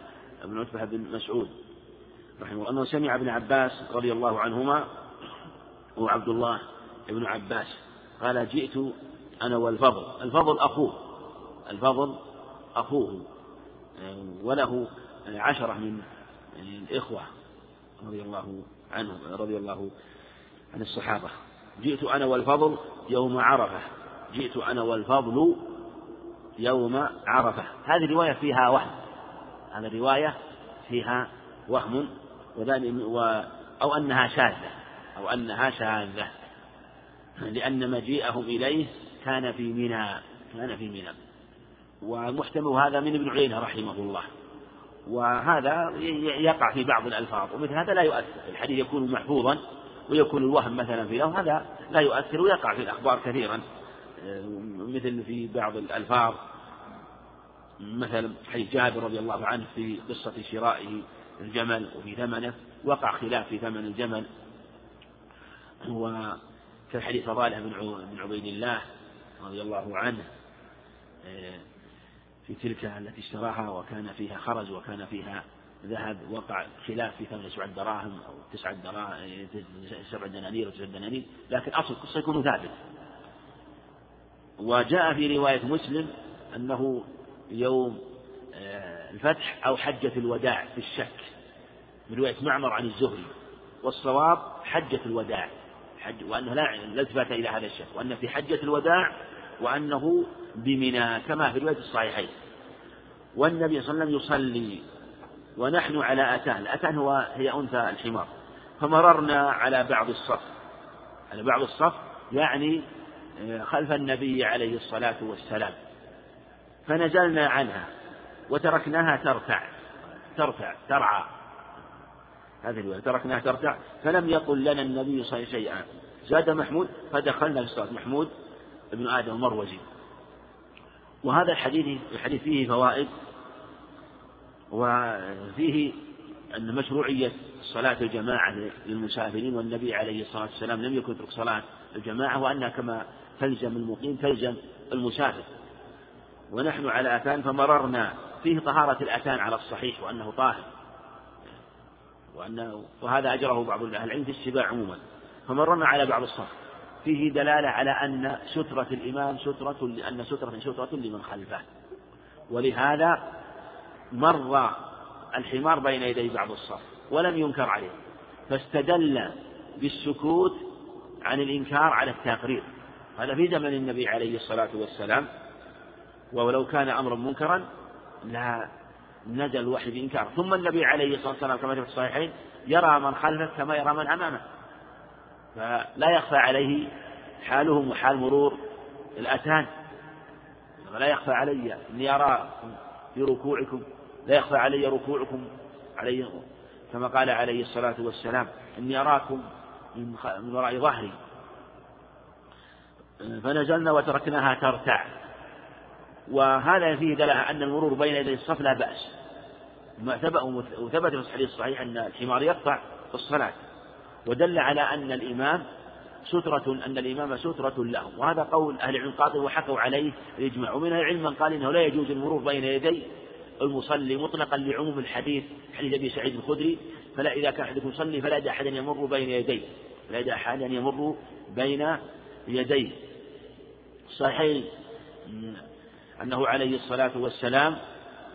بن عتبة بن مسعود. رحمه الله. أنه سمع ابن عباس رضي الله عنهما وعبد الله بن عباس. قال جئت أنا والفضل. الفضل أخوه. الفضل أخوه وله عشرة من الإخوة رضي الله عنهم رضي الله عن الصحابة. جئت أنا والفضل يوم عرفة. جئت أنا والفضل يوم عرفة. هذه الرواية فيها وهم. هذه الرواية فيها وهم أو أنها شاذة أو أنها شاذة. لأن مجيئهم إليه كان في منى كان في منى. ومحتمل هذا من ابن عيينة رحمه الله. وهذا يقع في بعض الألفاظ ومثل هذا لا يؤثر. الحديث يكون محفوظا ويكون الوهم مثلا في له هذا لا يؤثر ويقع في الأخبار كثيرا. مثل في بعض الألفاظ مثلا حديث جابر رضي الله عنه في قصة شرائه الجمل وفي ثمنه وقع خلاف في ثمن الجمل. وفي حديث فضالة بن عبيد الله رضي الله عنه. في تلك التي اشتراها وكان فيها خرج وكان فيها ذهب وقع خلاف في ثمن سبع دراهم أو تسعة دراهم سبع دنانير أو تسعة دنانير لكن أصل القصة يكون ثابت. وجاء في رواية مسلم أنه يوم آه، الفتح أو حجة الوداع في الشك. من رواية معمر عن الزهري. والصواب حجة الوداع. حج وأنه لا التفات إلى هذا الشك. وأن في حجة الوداع وأنه بمنى كما في رواية الصحيحين. والنبي صلى الله عليه وسلم يصلي ونحن على أتان. الأتان هو هي أنثى الحمار. فمررنا على بعض الصف. على بعض الصف يعني آه، خلف النبي عليه الصلاة والسلام. فنزلنا عنها وتركناها ترتع. ترتع ترعى. هذه الرواية. تركناها ترتع. فلم يقل لنا النبي صلى الله عليه وسلم شيئا. زاد محمود فدخلنا في الصلاة محمود ابن آدم المروزي. وهذا الحديث الحديث فيه فوائد وفيه أن مشروعية صلاة الجماعة للمسافرين والنبي عليه الصلاة والسلام لم يكن يترك صلاة الجماعة وأنها كما تلزم المقيم تلزم المسافر. ونحن على أتان فمررنا فيه طهارة الأتان على الصحيح وأنه طاهر. وأنه وهذا أجره بعض أهل العلم في السباع عموما. فمررنا على بعض الصف فيه دلالة على أن سترة الإمام سترة لأن سترة سترة لمن خلفه. ولهذا مر الحمار بين يدي بعض الصف ولم ينكر عليه. فاستدل بالسكوت عن الإنكار على التقرير. هذا في زمن النبي عليه الصلاة والسلام. ولو كان أمرا منكرا لا نزل الوحي بإنكار ثم النبي عليه الصلاة والسلام كما في الصحيحين يرى من خلفه كما يرى من أمامه. فلا يخفى عليه حالهم وحال مرور الأتان. ولا يخفى علي إني أراكم في ركوعكم لا يخفى علي ركوعكم علي كما قال عليه الصلاة والسلام إني أراكم من وراء ظهري. فنزلنا وتركناها ترتع. وهذا فيه دلالة أن المرور بين يدي الصف لا بأس. وثبت في الحديث الصحيح أن الحمار يقطع في الصلاة. ودل على أن الإمام سترة أن الإمام سترة له. وهذا قول أهل العلم قاطع وحكوا عليه الإجماع ومن العلم من قال إنه لا يجوز المرور بين يدي المصلي مطلقا لعموم الحديث حديث أبي سعيد الخدري. فلا إذا كان أحدكم يصلي فلا يدع أحدا يمر بين يديه. فلا يدع أحدا يمر بين يديه. صحيح أنه عليه الصلاة والسلام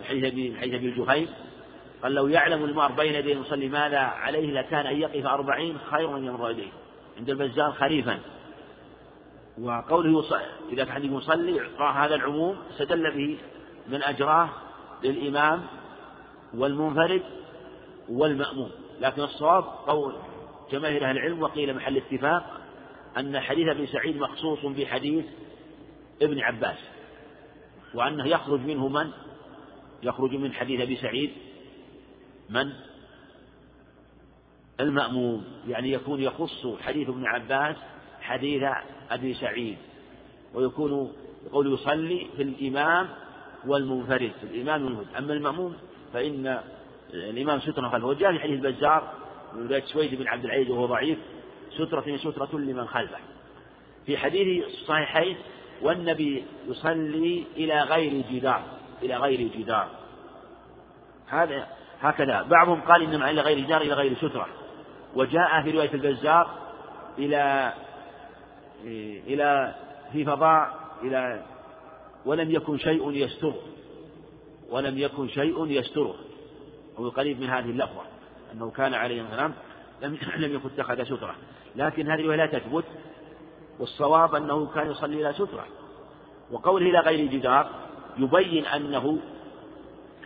حديث أبي حديث أبي جهيم قال لو يعلم المار بين يدي المصلي ماذا عليه لكان أن يقف أربعين خيرا من يمر يديه عند البزار خريفا. وقوله إذا كان يصلي هذا العموم استدل به من أجراه للإمام والمنفرد والمأموم. لكن الصواب قول جماهير أهل العلم وقيل محل اتفاق أن حديث ابن سعيد مخصوص بحديث ابن عباس. وأنه يخرج منه من؟ يخرج من حديث أبي سعيد من؟ المأموم يعني يكون يخص حديث ابن عباس حديث أبي سعيد ويكون يقول يصلي في الإمام والمنفرد في الإمام والمنفرد. أما المأموم فإن الإمام سترة خلفه. وجاء في حديث البزار من رواية سويد بن عبد العزيز وهو ضعيف سترة سترة لمن خلفه. في حديث الصحيحين والنبي يصلي إلى غير جدار إلى غير جدار. هذا هكذا. بعضهم قال إنما إلى غير جدار إلى غير سترة. وجاء في رواية البزار إلى إلى في فضاء إلى ولم يكن شيء يستره. ولم يكن شيء يستره. هو قريب من هذه اللفظة أنه كان عليه السلام لم لم يكن اتخذ سترة. لكن هذه الرواية لا تثبت والصواب أنه كان يصلي إلى سترة. وقوله إلى غير جدار يبين أنه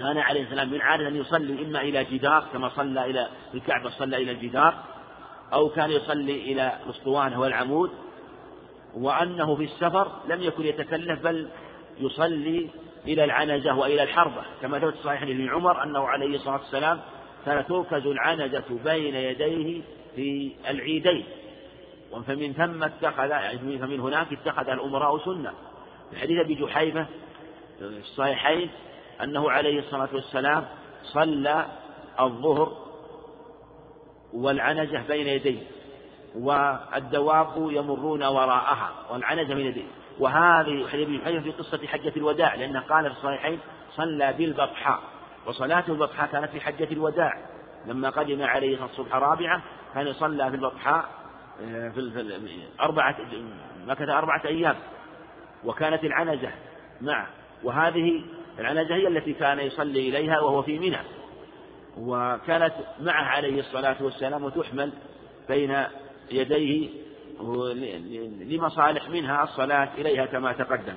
كان عليه السلام من عادة أن يصلي إما إلى جدار كما صلى إلى الكعبة صلى إلى الجدار أو كان يصلي إلى الأسطوانة والعمود وأنه في السفر لم يكن يتكلف بل يصلي إلى العنزة وإلى الحربة. كما ثبت صحيح لابن عمر أنه عليه الصلاة والسلام كان توكز العنزة بين يديه في العيدين. فمن ثم اتخذ يعني فمن هناك اتخذ الأمراء سنة. في حديث أبي جحيفة في الصحيحين أنه عليه الصلاة والسلام صلى الظهر والعنزة بين يديه والدواب يمرون وراءها والعنزة من يديه. وهذه حديث ابن في قصة حجة الوداع لأنه قال في الصحيحين صلى بالبطحاء. وصلاته البطحاء كانت في حجة الوداع. لما قدم عليه الصبح رابعة كان يصلى في البطحاء آه، في أربعة مكث أربعة أيام وكانت العنزة معه وهذه العنزة هي التي كان يصلي إليها وهو في منى وكانت معه عليه الصلاة والسلام وتحمل بين يديه لمصالح منها الصلاة إليها كما تقدم.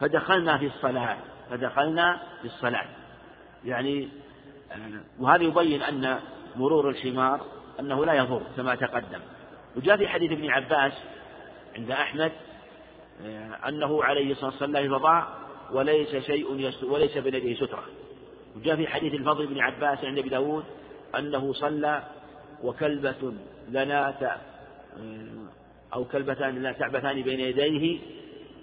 فدخلنا في الصلاة فدخلنا في الصلاة. يعني وهذا يبين أن مرور الحمار أنه لا يضر كما تقدم. وجاء في حديث ابن عباس عند أحمد أنه عليه الصلاة والسلام وليس شيء وليس بين يديه سترة. وجاء في حديث الفضل بن عباس عند أبي داود أنه صلى وكلبة لنا أو كلبتان لا تعبثان بين يديه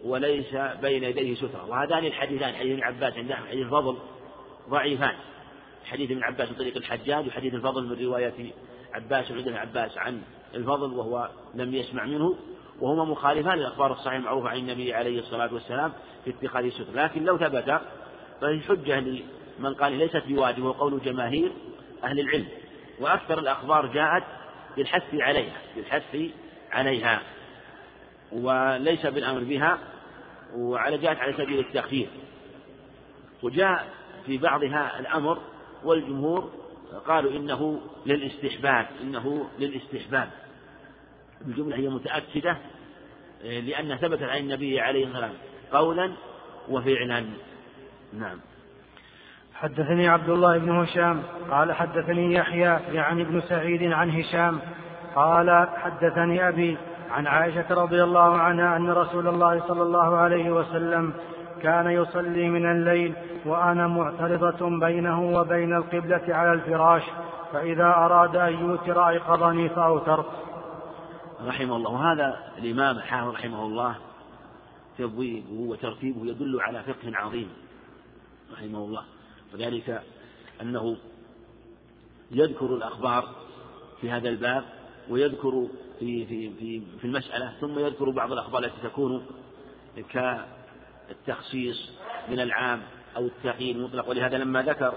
وليس بين يديه سترة. وهذان الحديثان حديث ابن عباس عند حديث الفضل ضعيفان. حديث ابن عباس من طريق الحجاج وحديث الفضل من رواية عباس وعبد عباس عن الفضل وهو لم يسمع منه. وهما مخالفان للأخبار الصحيحة المعروفة عن النبي عليه الصلاة والسلام في اتخاذ الستر لكن لو ثبت فهي حجة لمن قال ليست بواجب وهو قول جماهير أهل العلم. وأكثر الأخبار جاءت بالحث عليها بالحث عليها. وليس بالأمر بها وعلى جاءت على سبيل التخفيف وجاء في بعضها الأمر والجمهور قالوا إنه للاستحباب إنه للاستحباب. الجملة هي متأكدة لأن ثبتت عن النبي عليه الصلاة والسلام قولا وفعلا. نعم. حدثني عبد الله بن هشام قال حدثني يحيى يعني ابن سعيد عن هشام قال حدثني أبي عن عائشة رضي الله عنها أن رسول الله صلى الله عليه وسلم كان يصلي من الليل وأنا معترضة بينه وبين القبلة على الفراش فإذا أراد أن يوتر أيقظني فأوترت. رحمه الله. وهذا الإمام الحافظ رحمه الله تبويبه وترتيبه يدل على فقه عظيم رحمه الله. وذلك أنه يذكر الأخبار في هذا الباب ويذكر في في في في المسألة ثم يذكر بعض الأخبار التي تكون كالتخصيص من العام أو التعيين المطلق. ولهذا لما ذكر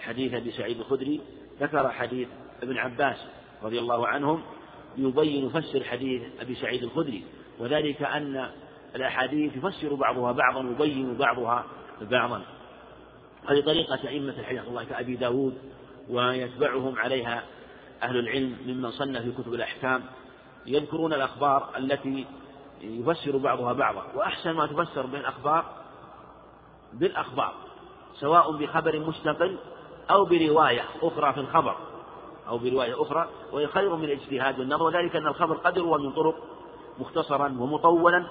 حديث أبي سعيد الخدري ذكر حديث ابن عباس رضي الله عنهم يبين يفسر حديث أبي سعيد الخدري وذلك أن الأحاديث يفسر بعضها بعضا ويبين بعضها بعضا. هذه طريقة أئمة الحديث الله كأبي داود ويتبعهم عليها أهل العلم ممن صنف في كتب الأحكام يذكرون الأخبار التي يفسر بعضها بعضا. وأحسن ما تفسر به الأخبار بالأخبار سواء بخبر مستقل أو برواية أخرى في الخبر. أو برواية أخرى وهي خير من الاجتهاد والنظر وذلك أن الخبر قد يروى من طرق مختصرا ومطولا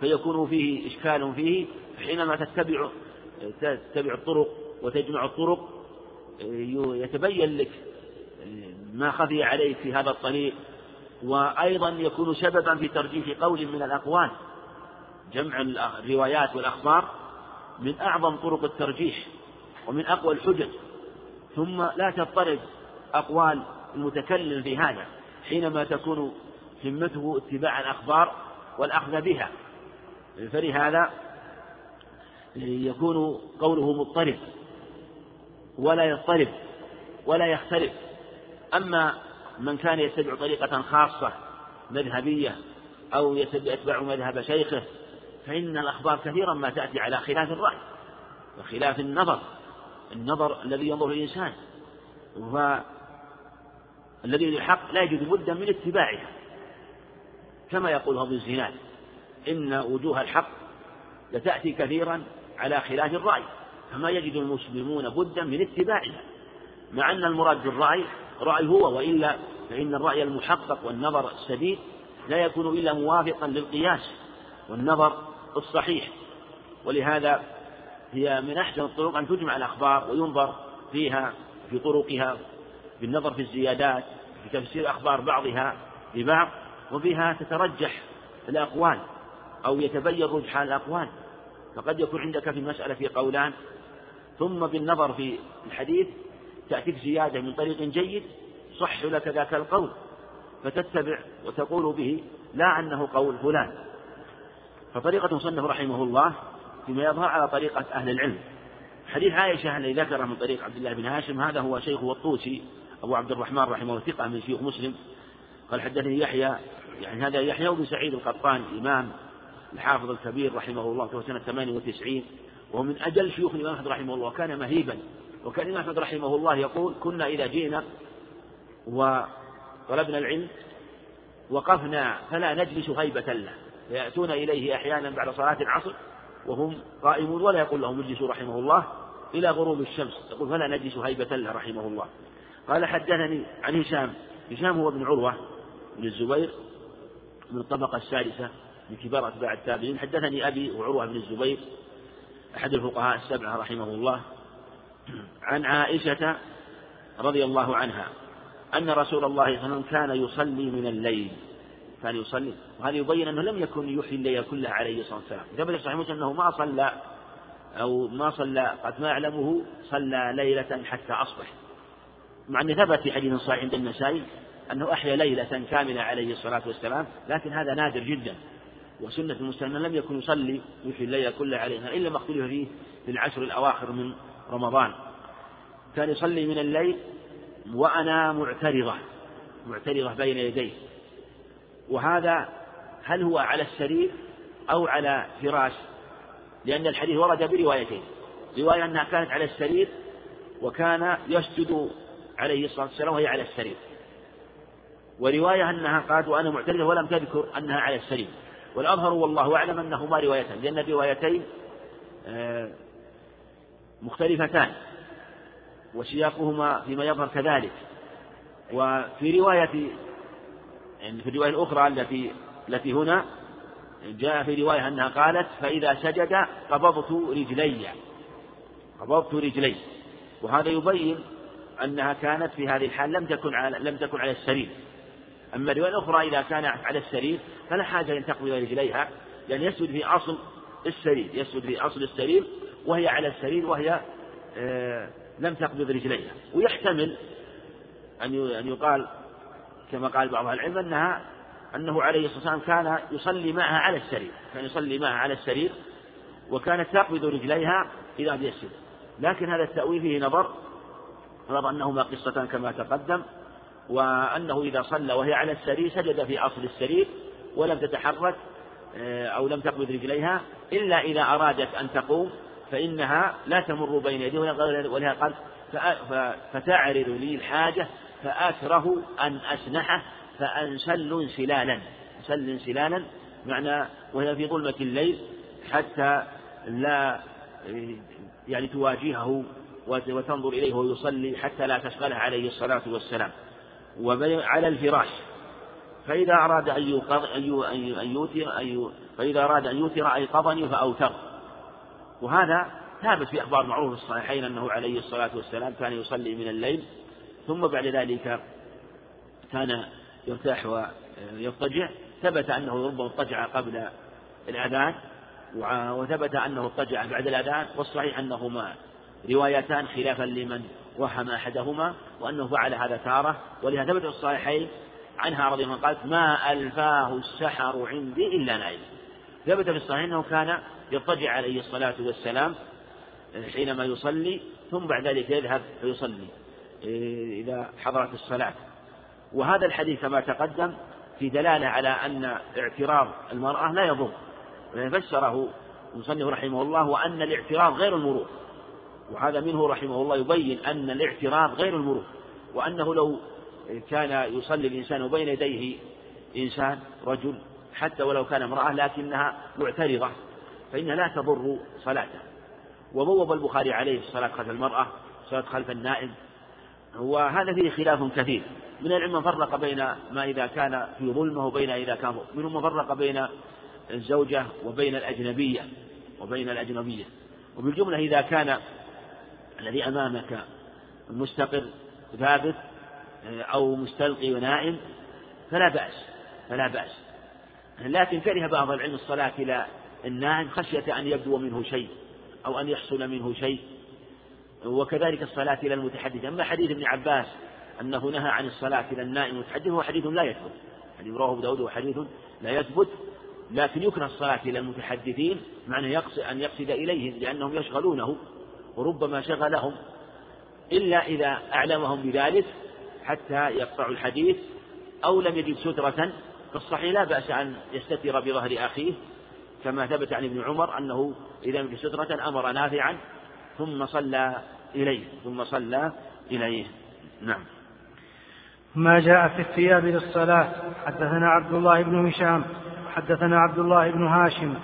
فيكون فيه إشكال فيه حينما تتبع تتبع الطرق وتجمع الطرق يتبين لك ما خفي عليك في هذا الطريق وأيضا يكون سببا في ترجيح قول من الأقوال. جمع الروايات والأخبار من أعظم طرق الترجيح ومن أقوى الحجج. ثم لا تضطرب أقوال المتكلم في هذا حينما تكون همته اتباع الأخبار والأخذ بها. فلهذا يكون قوله مضطرب ولا يضطرب ولا يختلف. أما من كان يتبع طريقة خاصة مذهبية أو يتبع مذهب شيخه فإن الأخبار كثيرا ما تأتي على خلاف الرأي وخلاف النظر النظر الذي ينظر الإنسان. والذي للحق لا يجد بدا من اتباعها. كما يقول ابن الزناد إن وجوه الحق لتأتي كثيرا على خلاف الرأي فما يجد المسلمون بدا من اتباعها. مع أن المراد بالرأي رأي هو وإلا فإن الرأي المحقق والنظر السديد لا يكون إلا موافقا للقياس والنظر الصحيح. ولهذا هي من أحسن الطرق أن تجمع الأخبار وينظر فيها في طرقها. بالنظر في الزيادات في تفسير أخبار بعضها ببعض وفيها تترجح الأقوال أو يتبين رجحان الأقوال. فقد يكون عندك في المسألة قولان. ثم بالنظر في الحديث تأتيك زيادة من طريق جيد صح لك ذاك القول فتتبع وتقول به لا أنه قول فلان. فطريقة مصنف رحمه الله فيما يظهر على طريقة أهل العلم. حديث عائشة الذي ذكره من طريق عبد الله بن هاشم هذا هو شيخه الطوسي أبو عبد الرحمن رحمه الله ثقة من شيوخ مسلم قال حدثني يحيى يعني هذا يحيى بن سعيد القطان إمام الحافظ الكبير رحمه الله توفي سنة 98 وهو من أجل شيوخ الإمام أحمد رحمه الله وكان مهيبا وكان الإمام أحمد رحمه الله يقول كنا إذا جئنا وطلبنا العلم وقفنا فلا نجلس هيبة له فيأتون إليه أحيانا بعد صلاة العصر وهم قائمون ولا يقول لهم اجلسوا رحمه الله إلى غروب الشمس يقول فلا نجلس هيبة له رحمه الله. قال حدثني عن هشام. هشام هو ابن عروة بن الزبير من الطبقة السادسة من كبار أتباع التابعين. حدثني أبي وعروة بن الزبير أحد الفقهاء السبعة رحمه الله عن عائشة رضي الله عنها أن رسول الله صلى الله عليه وسلم كان يصلي من الليل. كان يصلي. وهذا يبين أنه لم يكن يحيي الليل كلها عليه الصلاة والسلام. ثبت صحيح مسلم أنه ما صلى أو ما صلى قد ما أعلمه صلى ليلة حتى أصبح. مع أن ثبت في حديث صحيح عند النسائي أنه أحيا ليلة كاملة عليه الصلاة والسلام لكن هذا نادر جدا. وسنة المسلمين لم يكن يصلي يحيي الليل كله عليها إلا ما اختلف فيه في العشر الأواخر من رمضان. كان يصلي من الليل وأنا معترضة معترضة بين يديه. وهذا هل هو على السرير أو على فراش؟ لأن الحديث ورد بروايتين. رواية أنها كانت على السرير وكان يسجد عليه الصلاة والسلام وهي على السرير. ورواية أنها قالت وأنا معترضة ولم تذكر أنها على السرير. والأظهر والله أعلم أنهما روايتان لأن الروايتين آه، مختلفتان. وسياقهما فيما يظهر كذلك. وفي رواية يعني في الرواية الأخرى التي التي هنا جاء في رواية أنها قالت فإذا سجد قبضت رجلي. قبضت رجلي. وهذا يبين أنها كانت في هذه الحال لم تكن على لم تكن على السرير. أما الرواية الأخرى إذا كان على السرير فلا حاجة أن تقبض رجليها لأن يسجد في أصل السرير يسجد في أصل السرير وهي على السرير وهي آه لم تقبض رجليها ويحتمل أن أن يقال كما قال بعض أهل العلم أنها أنه عليه الصلاة والسلام كان يصلي معها على السرير كان يصلي معها على السرير وكانت تقبض رجليها إذا يسجد لكن هذا التأويل فيه نظر نظر أنهما قصتان كما تقدم وأنه إذا صلى وهي على السرير سجد في أصل السرير ولم تتحرك آه، أو لم تقبض رجليها إلا إذا أرادت أن تقوم فإنها لا تمر بين يديه ولها قال فتعرض لي الحاجة فأكره أن أسنحه فأنسل انسلالا. انسل انسلالا معنى وهي في ظلمة الليل حتى لا يعني تواجهه وتنظر إليه وهو يصلي حتى لا تشغله عليه الصلاة والسلام. وعلى الفراش. فإذا أراد أن يوتر فإذا أراد أن يوتر أيقظني فأوتر. وهذا ثابت في أخبار معروف الصحيحين أنه عليه الصلاة والسلام كان يصلي من الليل ثم بعد ذلك كان يرتاح ويضطجع ثبت أنه ربما اضطجع قبل الأذان وثبت أنه اضطجع بعد الأذان والصحيح أنهما روايتان خلافا لمن وهم أحدهما وأنه فعل هذا تارة. ولهذا ثبت الصحيحين عنها رضي الله عنها قالت ما ألفاه السحر عندي إلا نائم ثبت في الصحيح أنه كان يضطجع عليه الصلاة والسلام حينما يصلي ثم بعد ذلك يذهب فيصلي إذا حضرت الصلاة. وهذا الحديث كما تقدم في دلالة على أن اعتراض المرأة لا يضر. فسره المصنف رحمه الله وأن الاعتراض غير المرور. وهذا منه رحمه الله يبين أن الاعتراض غير المرور وأنه لو كان يصلي الإنسان وبين يديه إنسان رجل حتى ولو كان امرأة لكنها معترضة فإنها لا تضر صلاته. وبوب البخاري عليه الصلاة خلف المرأة الصلاة خلف النائم. وهذا فيه خلاف كثير. من العلم من فرق بين ما إذا كان في ظلمة وبين إذا كان منهم من فرق بين الزوجة وبين الأجنبية وبين الأجنبية. وبالجملة إذا كان الذي أمامك مستقر ثابت أو مستلقي ونائم فلا بأس فلا بأس. لكن كره بعض العلم الصلاة إلى النائم خشية أن يبدو منه شيء أو أن يحصل منه شيء. وكذلك الصلاة إلى المتحدث. أما حديث ابن عباس أنه نهى عن الصلاة إلى النائم المتحدث هو حديث لا يثبت. حديث رواه داود هو حديث لا يثبت لكن يكره الصلاة إلى المتحدثين معنى يقصد أن يقصد إليهم لأنهم يشغلونه. وربما شغلهم إلا إذا أعلمهم بذلك حتى يقطعوا الحديث أو لم يجد سترة فالصحيح لا بأس أن يستتر بظهر أخيه كما ثبت عن ابن عمر أنه إذا لم يجد سترة أمر نافعا ثم صلى إليه ثم صلى إليه. نعم. ما جاء في الثياب للصلاة. حدثنا عبد الله بن هشام حدثنا عبد الله بن هاشم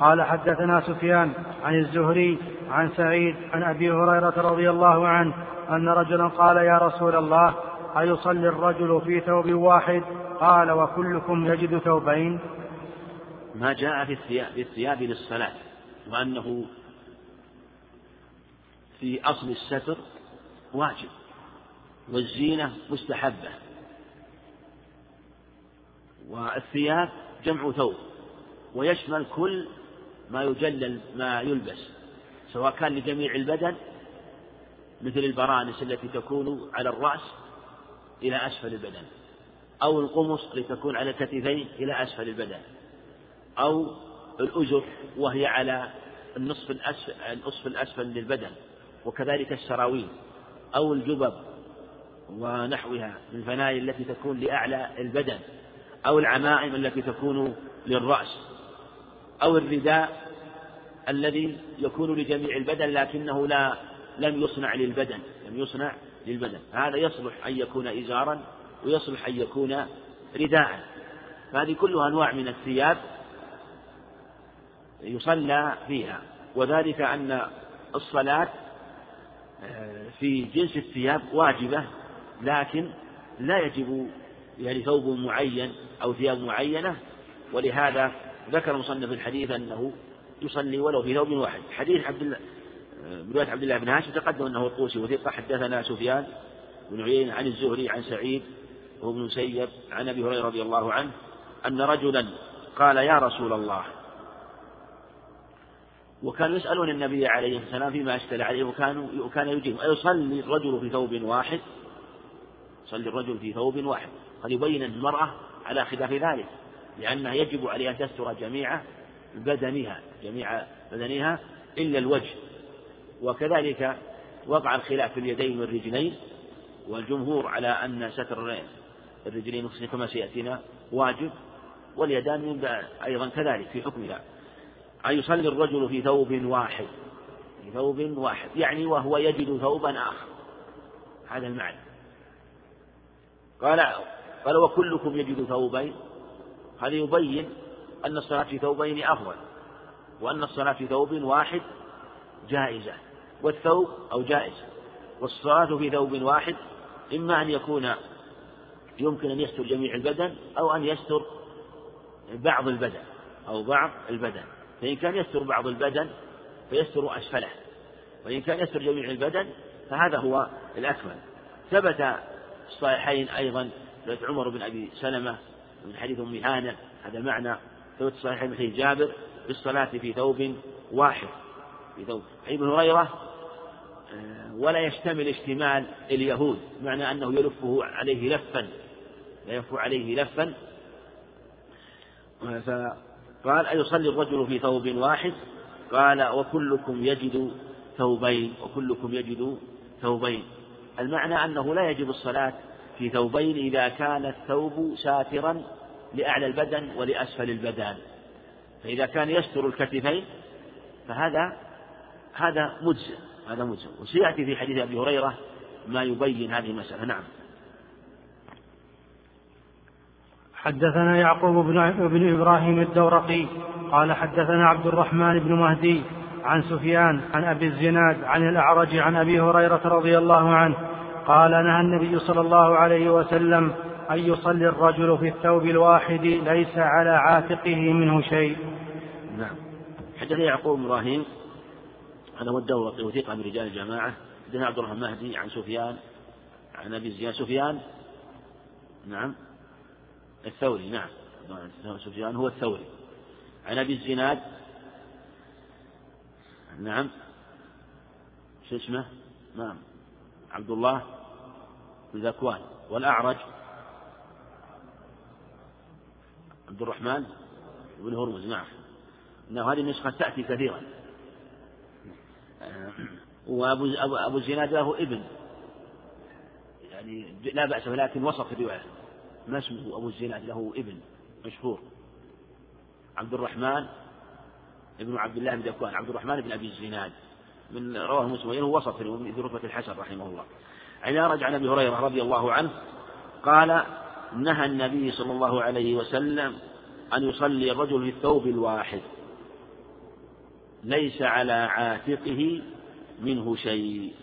قال حدثنا سفيان عن الزهري عن سعيد عن أبي هريرة رضي الله عنه أن رجلا قال يا رسول الله أيصلي الرجل في ثوب واحد؟ قال وكلكم يجد ثوبين. ما جاء في الثياب, في الثياب للصلاة وأنه في أصل الستر واجب والزينة مستحبة. والثياب جمع ثوب ويشمل كل ما يجلل ما يلبس سواء كان لجميع البدن مثل البرانس التي تكون على الرأس إلى أسفل البدن أو القمص لتكون على الكتفين إلى أسفل البدن أو الأزر وهي على النصف الأسفل, النصف الأسفل للبدن وكذلك السراويل أو الجبب ونحوها من الفنايل التي تكون لأعلى البدن أو العمائم التي تكون للرأس. أو الرداء الذي يكون لجميع البدن لكنه لا لم يصنع للبدن لم يصنع للبدن. هذا يصلح أن يكون إزارا ويصلح أن يكون رداء. فهذه كلها أنواع من الثياب يصلى فيها. وذلك أن الصلاة آه، في جنس الثياب واجبة لكن لا يجب يعني ثوب معين أو ثياب معينة. ولهذا ذكر مصنف الحديث أنه يصلي ولو في ثوب واحد. حديث عبد الله رواية عبد الله بن هاشم تقدم أنه الطوسي وثقة حدثنا سفيان بن عيينة عن الزهري عن سعيد وهو ابن مسيب عن أبي هريرة رضي الله عنه أن رجلا قال يا رسول الله وكانوا يسألون النبي عليه السلام فيما أشكل عليه وكانوا وكان يجيب أيصلي الرجل في ثوب واحد؟ يصلي الرجل في ثوب واحد. قد يبين المرأة على خلاف ذلك. لأنها يجب عليها أن تستر جميع بدنها جميع بدنها إلا الوجه. وكذلك وقع الخلاف في اليدين والرجلين والجمهور على أن ستر الرجلين كما سيأتينا واجب واليدان أيضا كذلك في حكمها. أن يصلي الرجل في ثوب واحد في ثوب واحد يعني وهو يجد ثوبا آخر. هذا المعنى. قال قال وكلكم يجد ثوبين هذا يبين أن الصلاة في ثوبين أفضل وأن الصلاة في ثوب واحد جائزة والثوب أو جائز والصلاة في ثوب واحد إما أن يكون يمكن أن يستر جميع البدن أو أن يستر بعض البدن أو بعض البدن فإن كان يستر بعض البدن فيستر أسفله وإن كان يستر جميع البدن فهذا هو الأكمل ثبت الصحيحين أيضا عمر بن أبي سلمة من حديث أم هانة هذا المعنى ثبت الصحيحين من حديث جابر بالصلاة في ثوب واحد. في ثوب. ابن هريرة آه، ولا يشتمل اشتمال اليهود معنى أنه يلفه عليه لفا. يلف عليه لفا. فقال أيصلي الرجل في ثوب واحد؟ قال وكلكم يجد ثوبين وكلكم يجد ثوبين. المعنى أنه لا يجب الصلاة في ثوبين إذا كان الثوب ساترا لأعلى البدن ولأسفل البدن فإذا كان يستر الكتفين فهذا هذا مجزئ هذا مجزئ. وسيأتي في حديث أبي هريرة؟ ما يبين هذه المسألة. نعم. حدثنا يعقوب بن, إبراهيم الدورقي قال حدثنا عبد الرحمن بن مهدي عن سفيان عن أبي الزناد عن الأعرج عن أبي هريرة رضي الله عنه قال نهى النبي صلى الله عليه وسلم أن يصلي الرجل في الثوب الواحد ليس على عاتقه منه شيء. نعم. حدثنا يعقوب إبراهيم هذا هو الدورقي وثيق من رجال الجماعة. حدثنا عبد الرحمن المهدي عن سفيان عن أبي زياد. سفيان؟ نعم. الثوري نعم. سفيان هو الثوري. عن أبي الزناد؟ نعم. شو اسمه؟ نعم. عبد الله بن ذكوان والأعرج؟ عبد الرحمن بن هرمز نعم. إنه هذه النسخة تأتي كثيرا. وأبو أبو الزناد له ابن. يعني لا بأس ولكن وصف الرواية. ما اسمه أبو الزناد؟ له ابن مشهور. عبد الرحمن ابن عبد الله بن ذكوان عبد الرحمن بن أبي الزناد. من رواه مسلم هو وصف في رتبة الحسن رحمه الله. عن رجع عن أبي هريرة رضي الله عنه قال نهى النبي صلى الله عليه وسلم أن يصلي الرجل في الثوب الواحد. ليس على عاتقه منه شيء.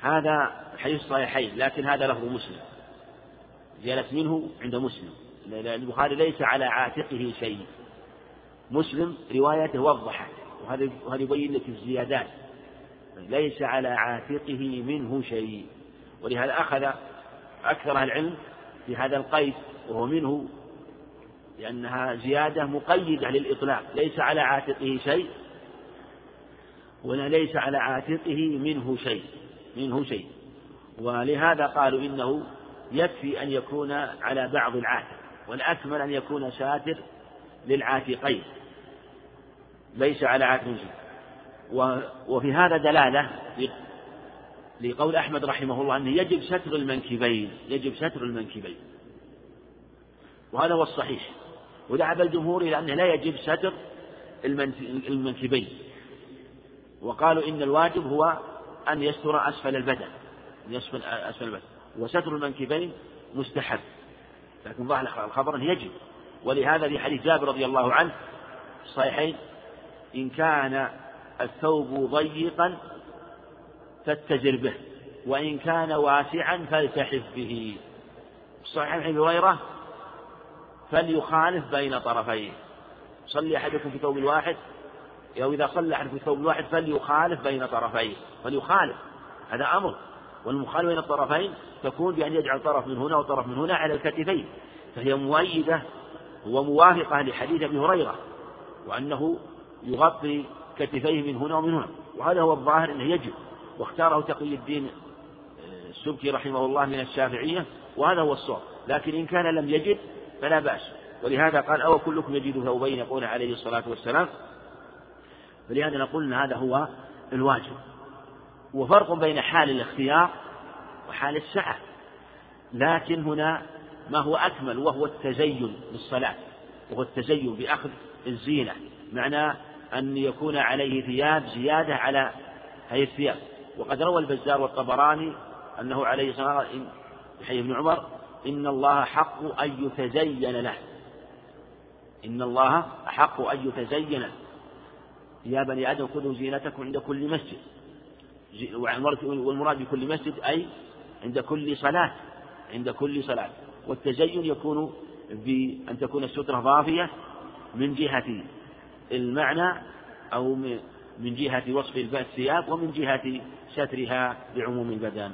هذا حديث صحيحين لكن هذا لفظ مسلم. زيادة منه عند مسلم. البخاري ليس على عاتقه شيء. مسلم روايته وضحت. وهذا وهذا يبين لك الزيادات. ليس على عاتقه منه شيء. ولهذا أخذ أكثر العلم في هذا القيد وهو منه لأنها زيادة مقيدة للإطلاق ليس على عاتقه شيء ولا ليس على عاتقه منه شيء منه شيء. ولهذا قالوا إنه يكفي أن يكون على بعض العاتق والأكمل أن يكون ساتر للعاتقين ليس على عاتق شيء. وفي هذا دلالة لقول أحمد رحمه الله أنه يجب ستر المنكبين يجب ستر المنكبين. وهذا هو الصحيح. وذهب الجمهور إلى أنه لا يجب ستر المنكبين. وقالوا إن الواجب هو أن يستر أسفل البدن يسفل أسفل البدن. وستر المنكبين مستحب. لكن ظاهر الخبر أنه يجب. ولهذا في حديث جابر رضي الله عنه الصحيحين إن كان الثوب ضيقا فاتجر به وإن كان واسعا فالتحف به. صحيح أبي هريرة فليخالف بين طرفيه. صلي أحدكم في ثوب واحد أو إذا صلى أحد في ثوب واحد فليخالف بين طرفيه. فليخالف هذا أمر. والمخالفة بين الطرفين تكون بأن يجعل طرف من هنا وطرف من هنا على الكتفين. فهي مؤيدة وموافقة لحديث أبي هريرة وأنه يغطي كتفيه من هنا ومن هنا. وهذا هو الظاهر أنه يجب. واختاره تقي الدين آه، السبكي رحمه الله من الشافعية وهذا هو الصواب. لكن إن كان لم يجد فلا بأس. ولهذا قال أو كلكم يجد ثوبين يقول عليه الصلاة والسلام. فلهذا نقول أن هذا هو الواجب. وفرق بين حال الاختيار وحال السعة. لكن هنا ما هو أكمل وهو التزين للصلاة وهو التزين بأخذ الزينة. معنى أن يكون عليه ثياب زيادة على هذه الثياب. وقد روى البزار والطبراني أنه عليه الصلاة والسلام حي ابن عمر إن الله حق أن يتزين له. إن الله أحق أن يتزين يا بني آدم خذوا زينتكم عند كل مسجد. والمراد بكل مسجد أي عند كل صلاة عند كل صلاة. والتزين يكون بأن تكون السترة ضافية من جهة المعنى أو من جهة وصف الثياب ومن جهة سترها بعموم البدن.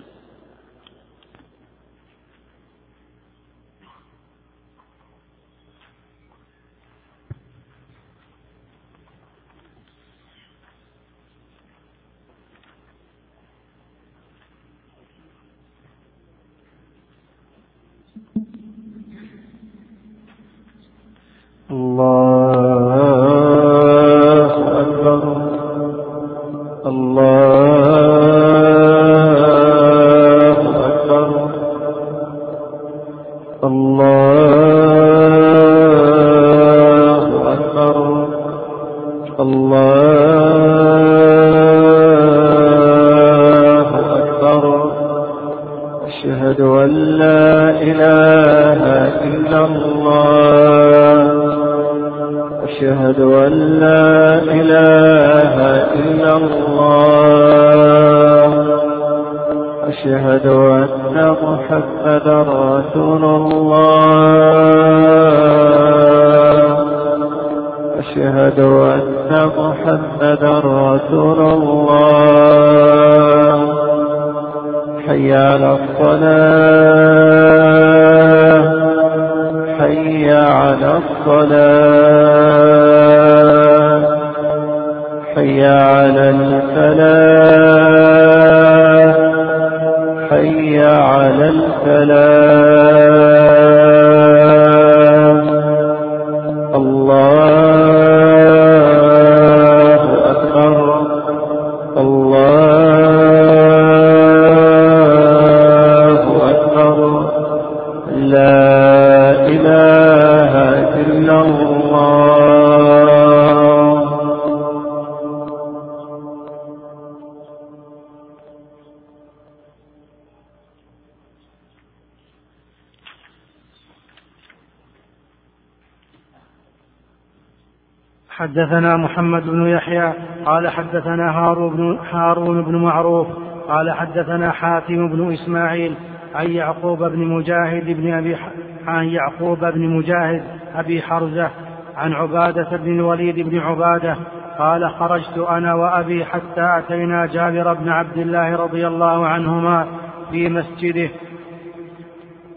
محمد بن يحيى قال حدثنا هارون بن, هارون بن معروف قال حدثنا حاتم بن إسماعيل عن يعقوب بن مجاهد بن أبي عن يعقوب بن مجاهد أبي حرزة عن عبادة بن الوليد بن عبادة قال خرجت أنا وأبي حتى أتينا جابر بن عبد الله رضي الله عنهما في مسجده.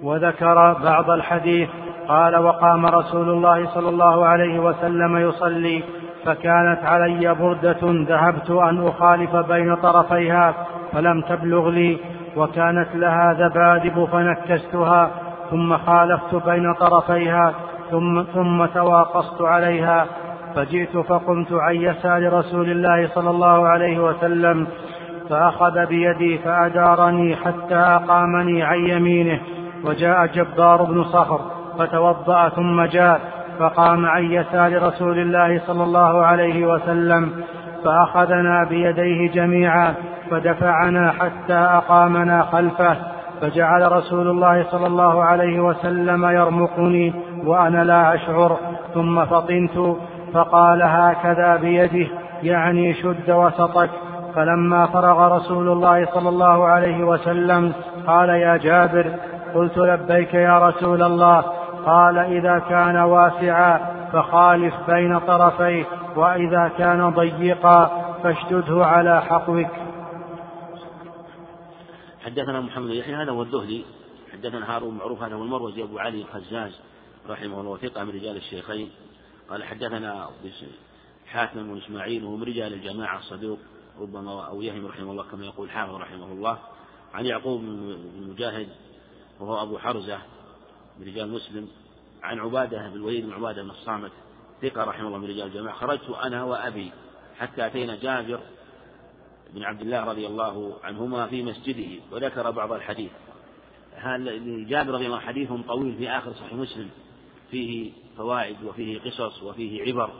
وذكر بعض الحديث قال وقام رسول الله صلى الله عليه وسلم يصلي فكانت علي بردة ذهبت أن أخالف بين طرفيها فلم تبلغ لي وكانت لها ذبادب فنكستها ثم خالفت بين طرفيها ثم, ثم تواقصت عليها فجئت فقمت عن يسار رسول الله صلى الله عليه وسلم فأخذ بيدي فأدارني حتى أقامني عن يمينه وجاء جبار بن صخر فتوضأ ثم جاء فقام عن يسار رسول الله صلى الله عليه وسلم فأخذنا بيديه جميعا فدفعنا حتى أقامنا خلفه فجعل رسول الله صلى الله عليه وسلم يرمقني وأنا لا أشعر ثم فطنت فقال هكذا بيده يعني شد وسطك. فلما فرغ رسول الله صلى الله عليه وسلم قال يا جابر قلت لبيك يا رسول الله قال إذا كان واسعا فخالف بين طرفيه وإذا كان ضيقا فاشدده على حقوك. حدثنا محمد يحيى هذا هو الذهلي. حدثنا هارون معروف هذا هو المروزي أبو علي الخزاز رحمه الله ثقة من رجال الشيخين. قال حدثنا حاتم بن إسماعيل وهو من رجال الجماعة الصدوق ربما أو يهم رحمه الله كما يقول حافظ رحمه الله. عن يعقوب بن مجاهد وهو أبو حرزة من رجال مسلم عن عبادة بن الوليد بن عبادة بن الصامت ثقة رحمه الله من رجال الجماعة خرجت أنا وأبي حتى أتينا جابر بن عبد الله رضي الله عنهما في مسجده وذكر بعض الحديث. جابر رضي الله حديث طويل في آخر صحيح مسلم فيه فوائد وفيه قصص وفيه عبر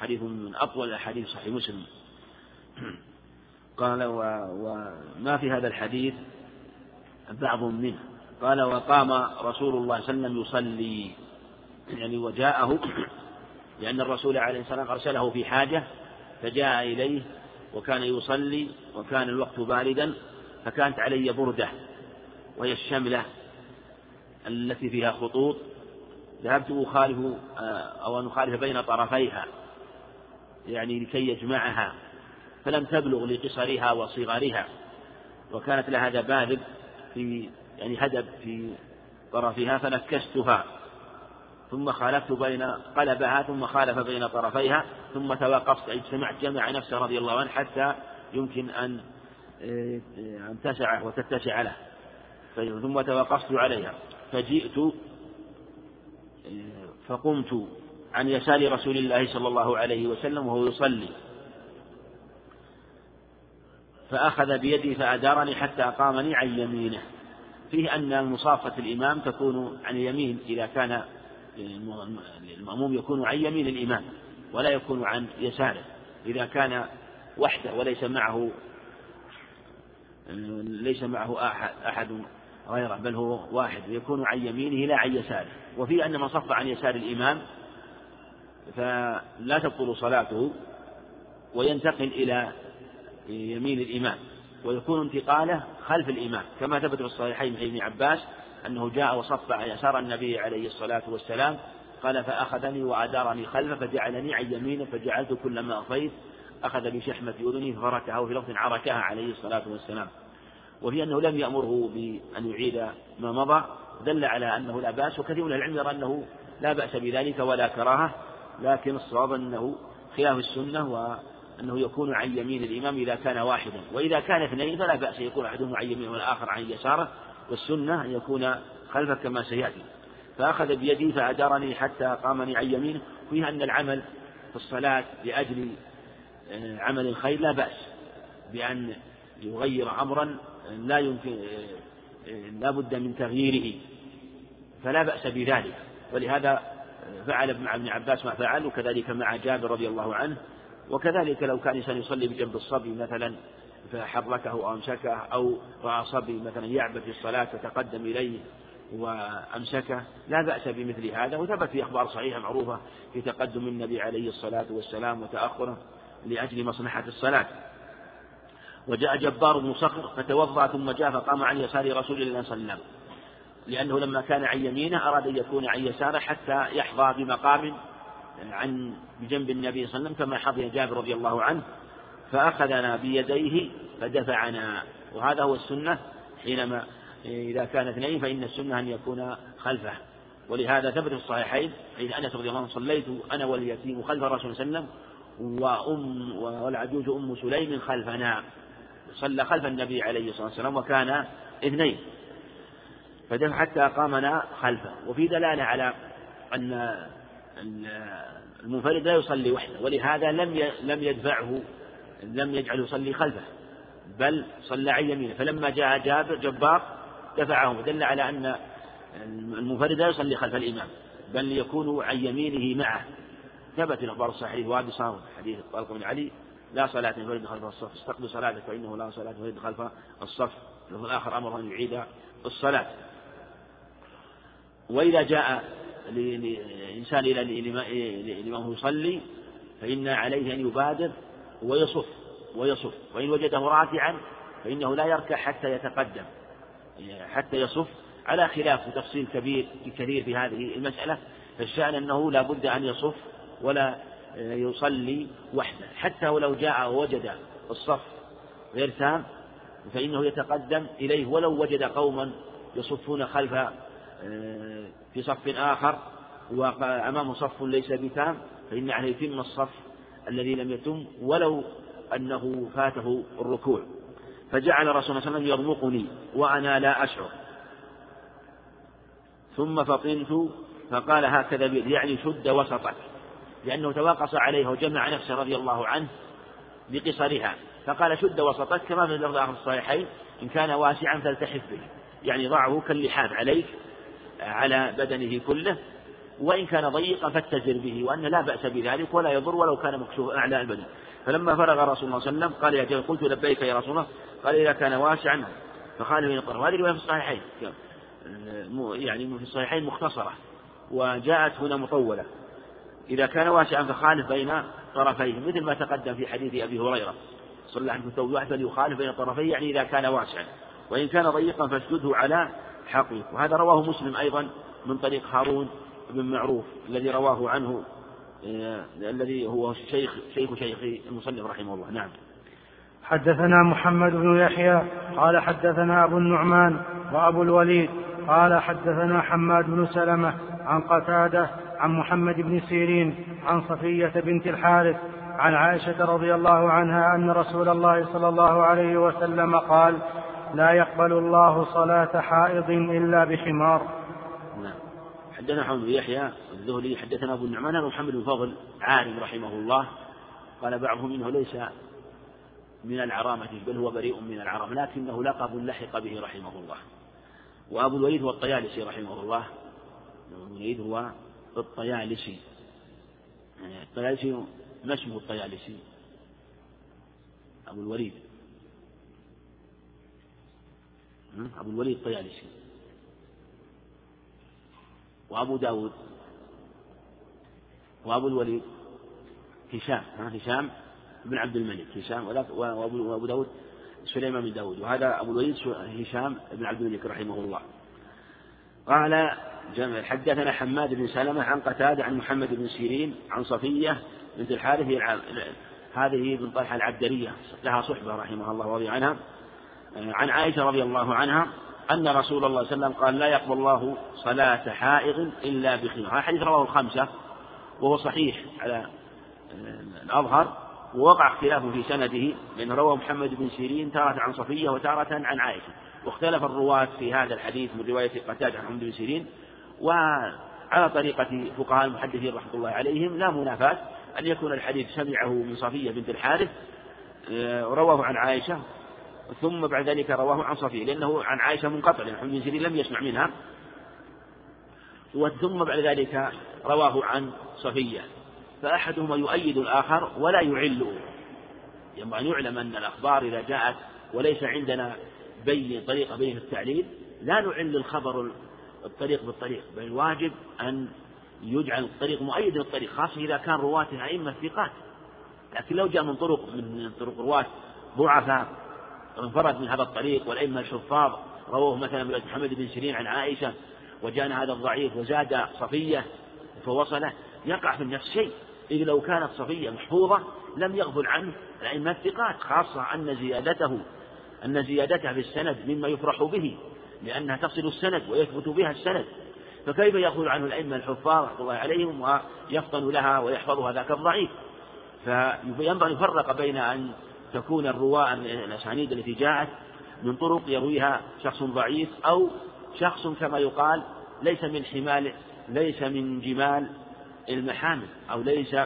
حديث من أطول أحاديث صحيح مسلم. قال وما في هذا الحديث؟ بعض منه. قال وقام رسول الله صلى الله عليه وسلم يصلي. يعني وجاءه لأن الرسول عليه الصلاة والسلام أرسله في حاجة فجاء إليه وكان يصلي وكان الوقت باردا فكانت علي بردة وهي الشملة التي فيها خطوط. ذهبت أخالف أو أن أخالف بين طرفيها يعني لكي يجمعها فلم تبلغ لقصرها وصغرها وكانت لها دبابب في يعني هدب في طرفها فنكستها ثم خالفت بين قلبها ثم خالف بين طرفيها ثم توقفت اجتمعت جمع نفسه رضي الله عنه حتى يمكن أن أن تسع وتتسع له. ثم توقفت عليها. فجئت فقمت عن يسار رسول الله صلى الله عليه وسلم وهو يصلي. فأخذ بيدي فأدارني حتى أقامني عن يمينه. فيه أن مصافة الإمام تكون عن اليمين إذا كان المأموم يكون عن يمين الإمام ولا يكون عن يساره. إذا كان وحده وليس معه ليس معه أحد, أحد غيره بل هو واحد يكون عن يمينه لا عن يساره. وفي أن من صف عن يسار الإمام فلا تبطل صلاته وينتقل إلى يمين الإمام ويكون انتقاله خلف الإمام كما ثبت في الصحيحين من ابن عباس أنه جاء وصف على يسار النبي عليه الصلاة والسلام قال فأخذني وأدارني خلفه فجعلني عن يمينه فجعلت كلما أطيت أخذ بشحمة أذنه ففركها وفي لفظ عركها عليه الصلاة والسلام. وفي أنه لم يأمره بأن يعيد ما مضى دل على أنه لا بأس وكثير من العلم يرى أنه لا بأس بذلك ولا كراهة لكن الصواب أنه خلاف السنة وأنه يكون عن يمين الإمام إذا كان واحدا وإذا كان اثنين فلا بأس يكون أحدهما عن يمينه والآخر عن يساره والسنة أن يكون خلفه كما سيأتي. فأخذ بيدي فأدارني حتى قامني عن يمينه فيها أن العمل في الصلاة لأجل آه، عمل الخير لا بأس بأن يغير أمرا لا يمكن آه، آه، لا بد من تغييره. فلا بأس بذلك. ولهذا فعل مع ابن عباس ما فعل وكذلك مع جابر رضي الله عنه وكذلك لو كان إنسان يصلي بجنب الصبي مثلا فحركه أو أمسكه أو رأى صبي مثلا يعبث في الصلاة فتقدم إليه وأمسكه لا بأس بمثل هذا. وثبت في أخبار صحيحة معروفة في تقدم النبي عليه الصلاة والسلام وتأخره لأجل مصلحة الصلاة. وجاء جبار بن صخر فتوضأ ثم جاء فقام عن يسار رسول الله صلى الله عليه وسلم لأنه لما كان عن يمينه أراد أن يكون عن يساره حتى يحظى بمقام عن بجنب النبي صلى الله عليه وسلم كما حظي جابر رضي الله عنه فأخذنا بيديه فدفعنا. وهذا هو السنة حينما إذا كان اثنين فإن السنة أن يكون خلفه. ولهذا ثبت في الصحيحين حين أنس رضي الله عنه صليت أنا واليتيم خلف الرسول صلى الله عليه وسلم وأم والعجوز أم سليم خلفنا. صلى خلف النبي عليه الصلاة والسلام وكان اثنين. فدفع حتى أقامنا خلفه. وفي دلالة على أن المنفرد لا يصلي وحده ولهذا لم لم يدفعه لم يجعله يصلي خلفه بل صلى عن يمينه. فلما جاء جابر جبار دفعه ودل على أن المنفرد لا يصلي خلف الإمام بل يكون عن يمينه معه. ثبت الأخبار الصحيحة وابي صامت حديث طلق بن علي لا صلاة للفرد خلف الصف استقبل صلاتك فإنه لا صلاة للفرد خلف الصف. الآخر أمره أن يعيد الصلاة. وإذا جاء الإنسان إلى الإمام يصلي فإن عليه أن يبادر ويصف ويصف. وإن وجده راكعا فإنه لا يركع حتى يتقدم حتى يصف. على خلاف وتفصيل كبير كثير في هذه المسألة فالشأن أنه لا بد أن يصف ولا يصلي وحده. حتى ولو جاء ووجد الصف غير تام فإنه يتقدم إليه. ولو وجد قوما يصفون خلف في صف آخر وأمامه صف ليس بتام فإن عليه يتم الصف الذي لم يتم ولو أنه فاته الركوع. فجعل رسول الله صلى الله عليه وسلم يرمقني وأنا لا أشعر. ثم فطنت فقال هكذا يعني شد وسطك. لأنه تواقص عليها وجمع نفسه رضي الله عنه بقصرها. فقال شد وسطك كما في اللفظ آخر الصحيحين إن كان واسعا فالتحف به. يعني ضعه كاللحاف عليك. على بدنه كله وإن كان ضيقا فاتزر به وأن لا بأس بذلك ولا يضر ولو كان مكشوف أعلى البدن. فلما فرغ رسول الله صلى الله عليه وسلم قال يا جبل قلت لبيك يا رسول الله قال إذا كان واسعا فخالف بين الطرف هذه رواية في الصحيحين. يعني في الصحيحين مختصرة. وجاءت هنا مطولة. إذا كان واسعا فخالف بين طرفيه مثل ما تقدم في حديث أبي هريرة صلى الله عليه وسلم فليخالف بين طرفيه يعني إذا كان واسعا. وإن كان ضيقا فاشدده على حقه وهذا رواه مسلم أيضا من طريق هارون بن معروف الذي رواه عنه آه، الذي هو شيخ شيخ شيخ المصنف رحمه الله. نعم. حدثنا محمد بن يحيى قال حدثنا أبو النعمان وأبو الوليد قال حدثنا حماد بن سلمة عن قتادة عن محمد بن سيرين عن صفية بنت الحارث عن عائشة رضي الله عنها أن رسول الله صلى الله عليه وسلم قال لا يقبل الله صلاة حائض إلا بخمار نعم. حدثنا محمد بن يحيى الذهلي حدثنا أبو النعمان محمد بن فضل عالم رحمه الله. قال بعضهم إنه ليس من العرامة بل هو بريء من العرام لكنه لقب لحق به رحمه الله. وأبو الوليد هو الطيالسي رحمه الله. أبو الوليد هو الطيالسي. يعني الطيالسي ما اسمه الطيالسي؟ أبو الوليد. أبو الوليد الطيالسي وأبو داود. وأبو الوليد هشام هشام بن عبد الملك. هشام وأبو داود سليمان بن داود. وهذا أبو الوليد هشام بن عبد الملك رحمه الله. قال جمع حدثنا حماد بن سلمة عن قتادة عن محمد بن سيرين عن صفية بنت الحارث هذه بن طلحة العبدرية لها صحبة رحمها الله ورضي عنها. عن عائشة رضي الله عنها أن رسول الله صلى الله عليه وسلم قال لا يقبل الله صلاة حائض إلا بخمار هذا حديث رواه الخمسة وهو صحيح على الأظهر ووقع اختلاف في سنده لأنه روى محمد بن سيرين تارة عن صفية وتارة عن عائشة. واختلف الرواة في هذا الحديث من رواية قتادة عن محمد بن سيرين وعلى طريقة فقهاء المحدثين رحمة الله عليهم لا منافاة. أن يكون الحديث سمعه من صفية بنت الحارث آه، رواه عن عائشة ثم بعد ذلك رواه عن صفية لأنه عن عائشة منقطع لأن محمد بن سيرين لم يسمع منها. ثم بعد ذلك رواه عن صفية. فأحدهما يؤيد الآخر ولا يعله ينبغي أن يعلم أن الأخبار إذا جاءت وليس عندنا بين طريقة بين التعليل لا نعل الخبر الطريق بالطريق بل الواجب أن يجعل الطريق مؤيد للطريق خاصة إذا كان رواته أئمة ثقات. لكن لو جاء من طرق من طرق رواة ضعفاء انفرد من هذا الطريق والأئمة الحفاظ رووه مثلا محمد بن سيرين عن عائشة وجاءنا هذا الضعيف وزاد صفية فوصله. يقع في النفس شيء. إذ لو كانت صفية محفوظة لم يغفل عنه. الأئمة الثقات خاصة أن زيادته أن زيادتها في السند مما يفرح به لأنها تصل السند ويثبت بها السند. فكيف يغفل عنه الأئمة الحفاظ رحمة الله عليهم ويفطن لها ويحفظها ذاك الضعيف؟ فينبغي أن يفرق بين أن تكون الرواة الأسانيد التي جاءت من طرق يرويها شخص ضعيف أو شخص كما يقال ليس من حمال ليس من جمال المحامل أو ليس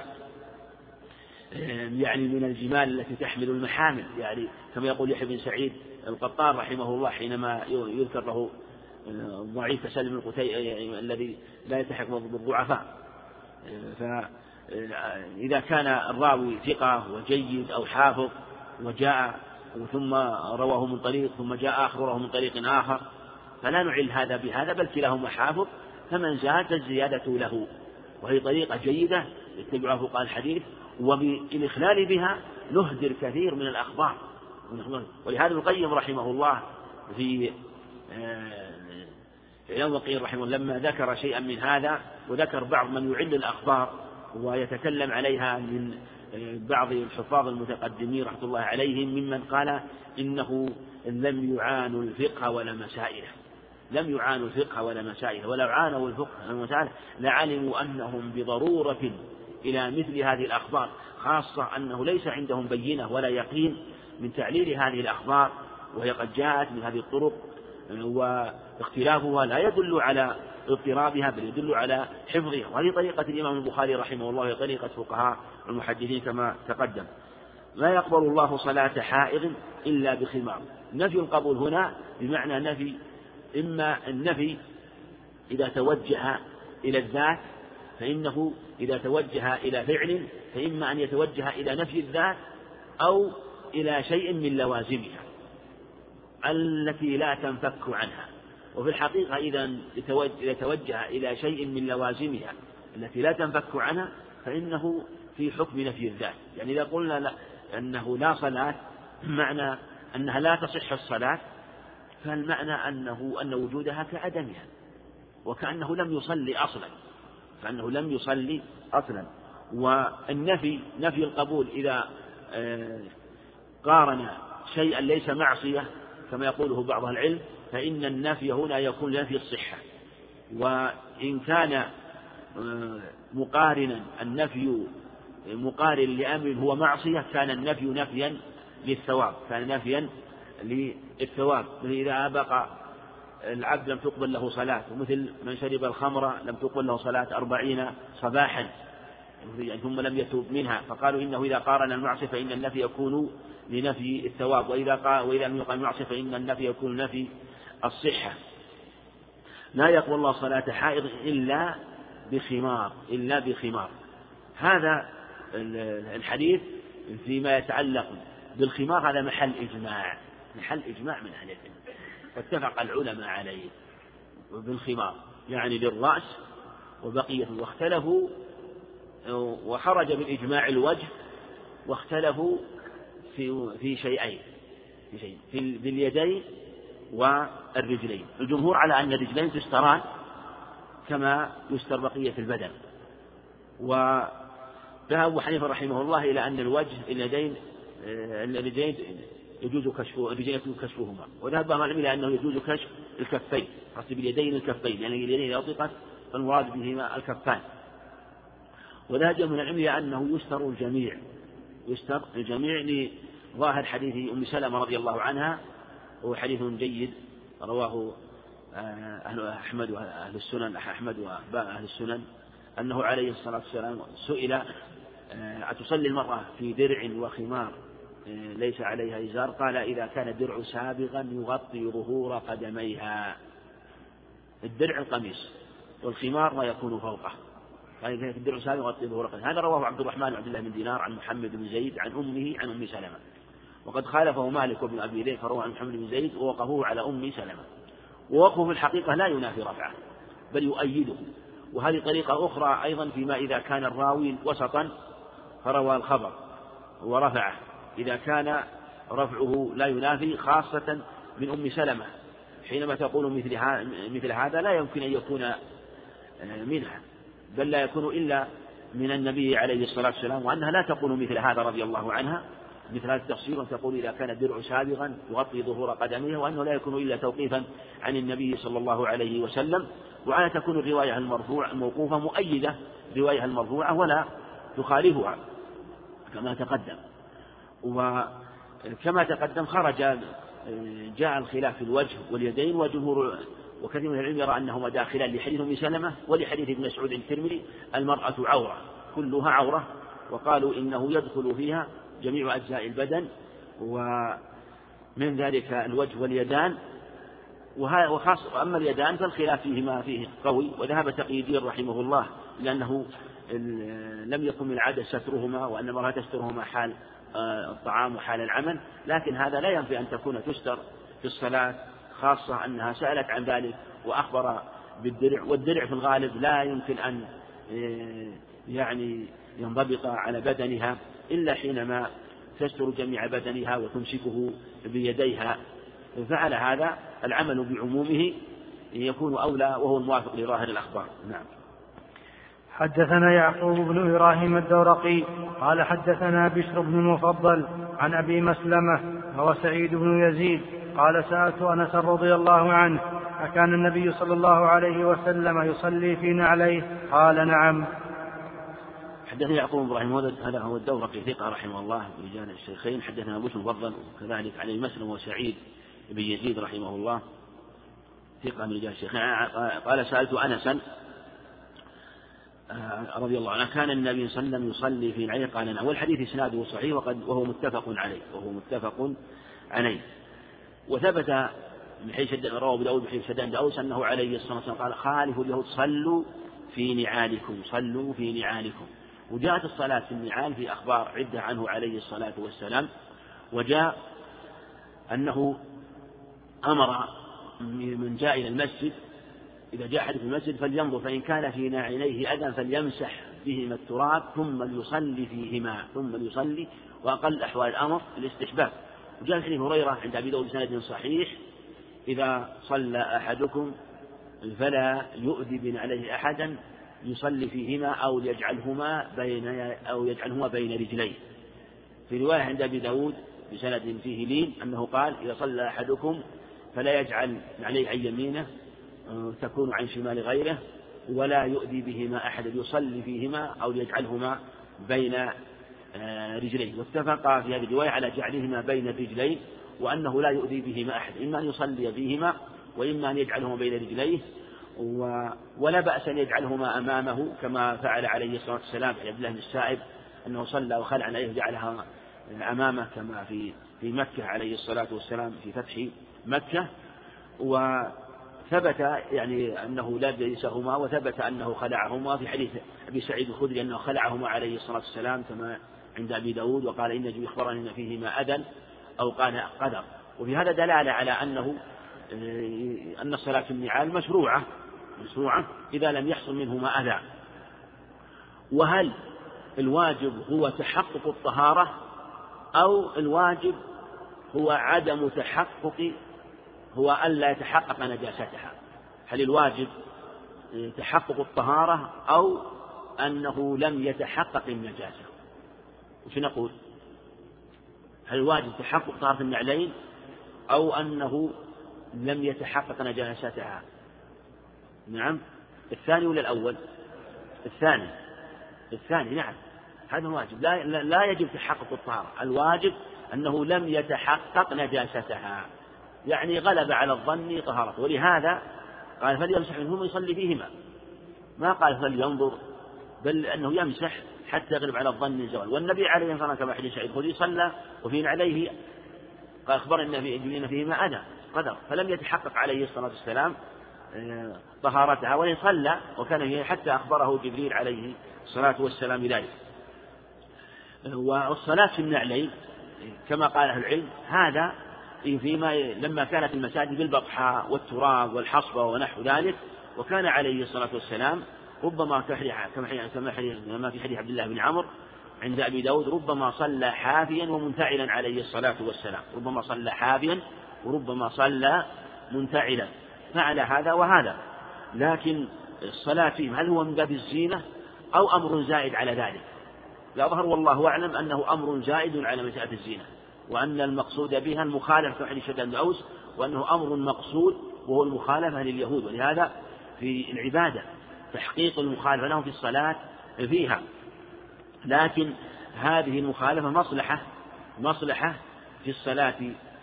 يعني من الجمال التي تحمل المحامل. يعني كما يقول يحيى بن سعيد القطار رحمه الله حينما يذكر له ضعيف سلم القتي الذي لا يلتحق بالضعفاء فإذا كان الراوي ثقة وجيد أو حافظ وجاء ثم رواه من طريق ثم جاء آخر رواه من طريق آخر. فلا نعل هذا بهذا بل كلاهما حافظ فمن زاد الزيادة له. وهي طريقة جيدة يتبعها فقهاء الحديث وبالإخلال بها نهدر كثير من الأخبار. ولهذا ابن القيم رحمه الله في آه، الإمام وقيل رحمه الله لما ذكر شيئا من هذا وذكر بعض من يعل الأخبار ويتكلم عليها من بعض الحفاظ المتقدمين رحمة الله عليهم ممن قال إنه لم يعانوا الفقه ولا مسائله. لم يعانوا الفقه ولا مسائله. ولو عانوا الفقه والمسائل لعلموا أنهم بضرورة إلى مثل هذه الأخبار خاصة أنه ليس عندهم بينة ولا يقين من تعليل هذه الأخبار وهي قد جاءت من هذه الطرق واختلافها لا يدل على اضطرابها بل يدل على حفظها وهذه طريقة الإمام البخاري رحمه الله طريقة فقهاء المحدثين كما تقدم. لا يقبل الله صلاة حائض إلا بخمار. نفي القبول هنا بمعنى نفي إما النفي إذا توجه إلى الذات فإنه إذا توجه إلى فعل فإما أن يتوجه إلى نفي الذات أو إلى شيء من لوازمها التي لا تنفك عنها. وفي الحقيقة إذا توجه إلى شيء من لوازمها التي لا تنفك عنها فإنه في حكم نفي الذات. يعني إذا قلنا لا أنه لا صلاة معنى أنها لا تصح الصلاة فالمعنى أنه أن وجودها كعدمها وكأنه لم يصلي أصلا كأنه لم يصلي أصلا. والنفي نفي القبول إذا آه، قارن شيئا ليس معصية كما يقوله بعض العلم فإن النفي هنا يكون نفي الصحة. وإن كان آه، مقارنا النفي مقارن لأمر هو معصية كان النفي نفيا للثواب كان نفيا للثواب. مثل إذا أبقى العبد لم تقبل له صلاة ومثل من شرب الخمر لم تقبل له صلاة أربعين صباحا يعني ثم لم يتوب منها. فقالوا إنه إذا قارن المعصية فإن النفي يكون لنفي الثواب وإذا قال وإذا لم يقل المعصية فإن النفي يكون نفي الصحة. لا يقبل الله صلاة حائض إلا بخمار إلا بخمار. هذا الحديث فيما يتعلق بالخمار هذا محل إجماع محل إجماع من أهل العلم. واتفق العلماء عليه بالخمار يعني للرأس وبقية واختلفوا وخرج من إجماع الوجه واختلفوا في في شيئين في شيء في باليدين والرجلين. الجمهور على أن الرجلين تستران كما يستر بقية البدن. وذهب أبو حنيفة رحمه الله إلى أن الوجه اليدين آه، الرجلين يجوز كشف الرجلين يجوز كشفهما. وذهب بعض العلم إلى أنه يجوز كشف الكفين قصد باليدين الكفين لأن يعني اليدين إذا أطلقت فالمراد بهما الكفان. وذهب من العلم إلى أنه يستر الجميع يستر الجميع لظاهر حديث أم سلمة رضي الله عنها وهو حديث جيد رواه آه، أهل أحمد وأهل السنن أحمد وأهل السنن أنه عليه الصلاة والسلام سئل آه، أتصلي المرأة في درع وخمار آه، ليس عليها إزار؟ قال إذا كان الدرع سابغا يغطي ظهور قدميها. الدرع القميص والخمار ما يكون فوقه. قال إذا الدرع سابغا يغطي ظهور قدميها؟ هذا رواه عبد الرحمن بن عبد الله بن دينار عن محمد بن زيد عن أمه عن أم سلمة. وقد خالفه مالك وابن أبي ليث فروى عن محمد بن زيد ووقفوه على أم سلمة. ووقفه في الحقيقة لا ينافي رفعه بل يؤيده. وهذه طريقة أخرى أيضا فيما إذا كان الراوي وسطا فروى الخبر ورفعه. إذا كان رفعه لا ينافي خاصة من أم سلمة. حينما تقول مثل مثل هذا لا يمكن أن يكون آه، منها بل لا يكون إلا من النبي عليه الصلاة والسلام وأنها لا تقول مثل هذا رضي الله عنها. مثل هذا التفسير تقول إذا كان الدرع سابغا يغطي ظهور قدميه وأنه لا يكون إلا توقيفا عن النبي صلى الله عليه وسلم وعلى تكون الرواية المرفوع الموقوفة مؤيدة الرواية المرفوعة ولا تخالفها كما تقدم. وكما تقدم خرج جاء الخلاف في الوجه واليدين وجمهور وكثير من العلم يرى أنهما داخلان لحديث أم سلمة ولحديث ابن مسعود الترمذي المرأة عورة كلها عورة وقالوا إنه يدخل فيها جميع أجزاء البدن ومن ذلك الوجه واليدان. وخاصة أما اليدان فالخلاف فيهما فيه قوي وذهب تقي الدين رحمه الله لأنه لم يكن من العادة سترهما وأن المرأة تسترهما حال آه، الطعام وحال العمل. لكن هذا لا ينفي أن تكون تستر في الصلاة خاصة أنها سألت عن ذلك وأخبر بالدرع. والدرع في الغالب لا يمكن أن آه، يعني ينضبط على بدنها. إلا حينما تستر جميع بدنها وتمسكه بيديها. فعل هذا العمل بعمومه يكون أولى وهو الموافق لظاهر الأخبار. نعم. حدثنا يعقوب بن إبراهيم الدورقي قال حدثنا بشر بن المفضل عن أبي مسلمة وهو سعيد بن يزيد قال سألت أنس رضي الله عنه أكان النبي صلى الله عليه وسلم يصلي في نعليه؟ قال نعم. حدثنا يعقوب بن إبراهيم هذا هو الدورقي ثقة رحمه الله رجال الشيخين. حدثنا أبو المفضل وكذلك علي مسلم وسعيد بن يزيد رحمه الله ثقة من رجال الشيخين. قال سألت انسا آه، رضي الله عنه كان النبي صلى الله عليه وسلم يصلي في العين قال نعم. والحديث إسناده صحيح وقد وهو متفق عليه وهو متفق عليه. وثبت من حيث رواه أبو داود حيث شدان داوس أنه عليه الصلاة والسلام قال خالفوا اليهود صلوا في نعالكم صلوا في نعالكم. وجاءت الصلاة في النعال في أخبار عدة عنه عليه الصلاة والسلام وجاء أنه أمر من جاء إلى المسجد إذا جاء أحد في المسجد فلينظر فإن كان في ناعليه أذى فليمسح بهما التراب ثم ليصلي فيهما ثم ليصلي وأقل أحوال الأمر الاستحباب. وجاء في هريرة عند أبي داود بسند صحيح إذا صلى أحدكم فلا يؤذي بن عليه أحدا يصلي فيهما أو يجعلهما بين أو يجعلهما بين رجليه في رواية عند أبي داود بسند فيه لين أنه قال إذا صلى أحدكم فلا يجعل عليه عن يمينه تكون عن شمال غيره ولا يؤذي بهما أحد يصلي فيهما أو يجعلهما بين آه، رجليه واتفق في هذه الرواية على جعلهما بين الرجلين وأنه لا يؤذي بهما أحد إما أن يصلي فيهما وإما أن يجعلهما بين رجليه ولا بأس أن يجعلهما أمامه كما فعل عليه الصلاة والسلام في عبد الله بن السائب أنه صلى وخلع عليه جعلها أمامه كما في في مكة عليه الصلاة والسلام في فتح مكة. وثبت يعني أنه لبسهما وثبت أنه خلعهما في حديث أبي سعيد الخدري أنه خلعهما عليه الصلاة والسلام كما عند أبي داود وقال إن جبريل أخبرني أن فيهما أذى أو قال قدر. وفي هذا دلالة على أنه أن الصلاة في النعال مشروعة. مشروعة إذا لم يحصل منهما أذى. وهل الواجب هو تحقق الطهارة أو الواجب هو عدم تحقق هو ألا يتحقق نجاستها؟ هل الواجب تحقق الطهارة أو أنه لم يتحقق النجاسة؟ وش نقول؟ هل الواجب تحقق طهارة النعلين أو أنه لم يتحقق نجاستها نعم. الثاني ولا الأول؟ الثاني. الثاني نعم. هذا واجب. لا, لا يجب تحقق الطهارة. الواجب أنه لم يتحقق نجاستها. يعني غلب على الظن طهارته. ولهذا قال فليمسح منهما يصلي فيهما. ما قال فلينظر بل أنه يمسح حتى يغلب على الظن الزوال. والنبي عليه الصلاة والسلام كما حديث سعيد الخدري صلى وفي عليه. قال أخبر أن فيهما أذى قدر. فلم يتحقق عليه الصلاة والسلام طهارتها وإن صلى وكان هي حتى أخبره جبريل عليه الصلاة والسلام بذلك. والصلاة في النعلين كما قال أهل العلم هذا فيما لما كانت المساجد بالبطحاء والتراب والحصبة ونحو ذلك وكان عليه الصلاة والسلام ربما كما في حديث عبد الله بن عمرو عند أبي داود ربما صلى حافيا ومنتعلا عليه الصلاة والسلام. ربما صلى حافيا وربما صلى منتعلا فعل هذا وهذا. لكن الصلاة فيهم هل هو من باب الزينة أو أمر زائد على ذلك؟ يظهر والله أعلم أنه أمر زائد على مسألة الزينة وأن المقصود بها المخالفة عن شداد الأوس وأنه أمر مقصود وهو المخالفة لليهود. ولهذا في العبادة تحقيق المخالفة لهم في الصلاة فيها. لكن هذه المخالفة مصلحة مصلحة في الصلاة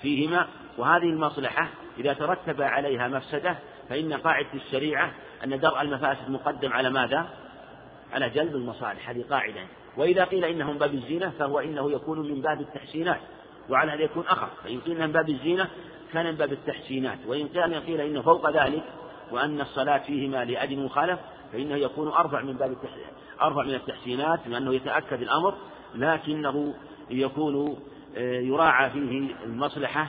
فيهما وهذه المصلحة إذا ترتب عليها مفسدة فإن قاعدة الشريعة أن درء المفاسد مقدم على ماذا؟ على جلب المصالح هذه قاعدة. وإذا قيل إنه من باب الزينة فهو إنه يكون من باب التحسينات وعلى هذا يكون أخف. فإن قيل من باب الزينة كان من باب التحسينات. وإن قيل قيل إنه فوق ذلك وأن الصلاة فيهما لأجل مخالف فإنه يكون أرفع من باب أرفع من التحسينات لأنه يتأكد الأمر لكنه يكون آه، يراعى فيه المصلحة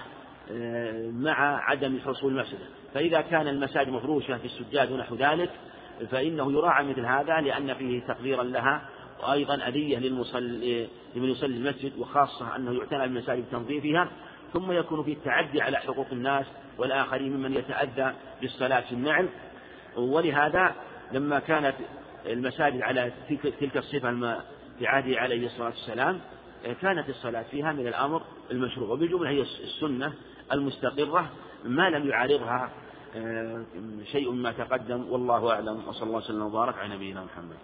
مع عدم حصول المفسدة. فإذا كان المساجد مفروشة في السجاد ونحو ذلك فإنه يراعى مثل هذا لأن فيه تقديرا لها وأيضا أذية للمصلي لمن يصلي المسجد وخاصة أنه يعتنى بالمساجد بتنظيفها. ثم يكون في التعدي على حقوق الناس والآخرين ممن يتأذى بالصلاة في النعل ولهذا لما كانت المساجد على تلك الصفة في عهده عليه الصلاة والسلام كانت الصلاة فيها من الأمر المشروع. وبالجملة هي السنة المستقرة ما لم يعارضها آه، شيء ما تقدم والله أعلم وصلى الله وسلم وبارك على نبينا محمد.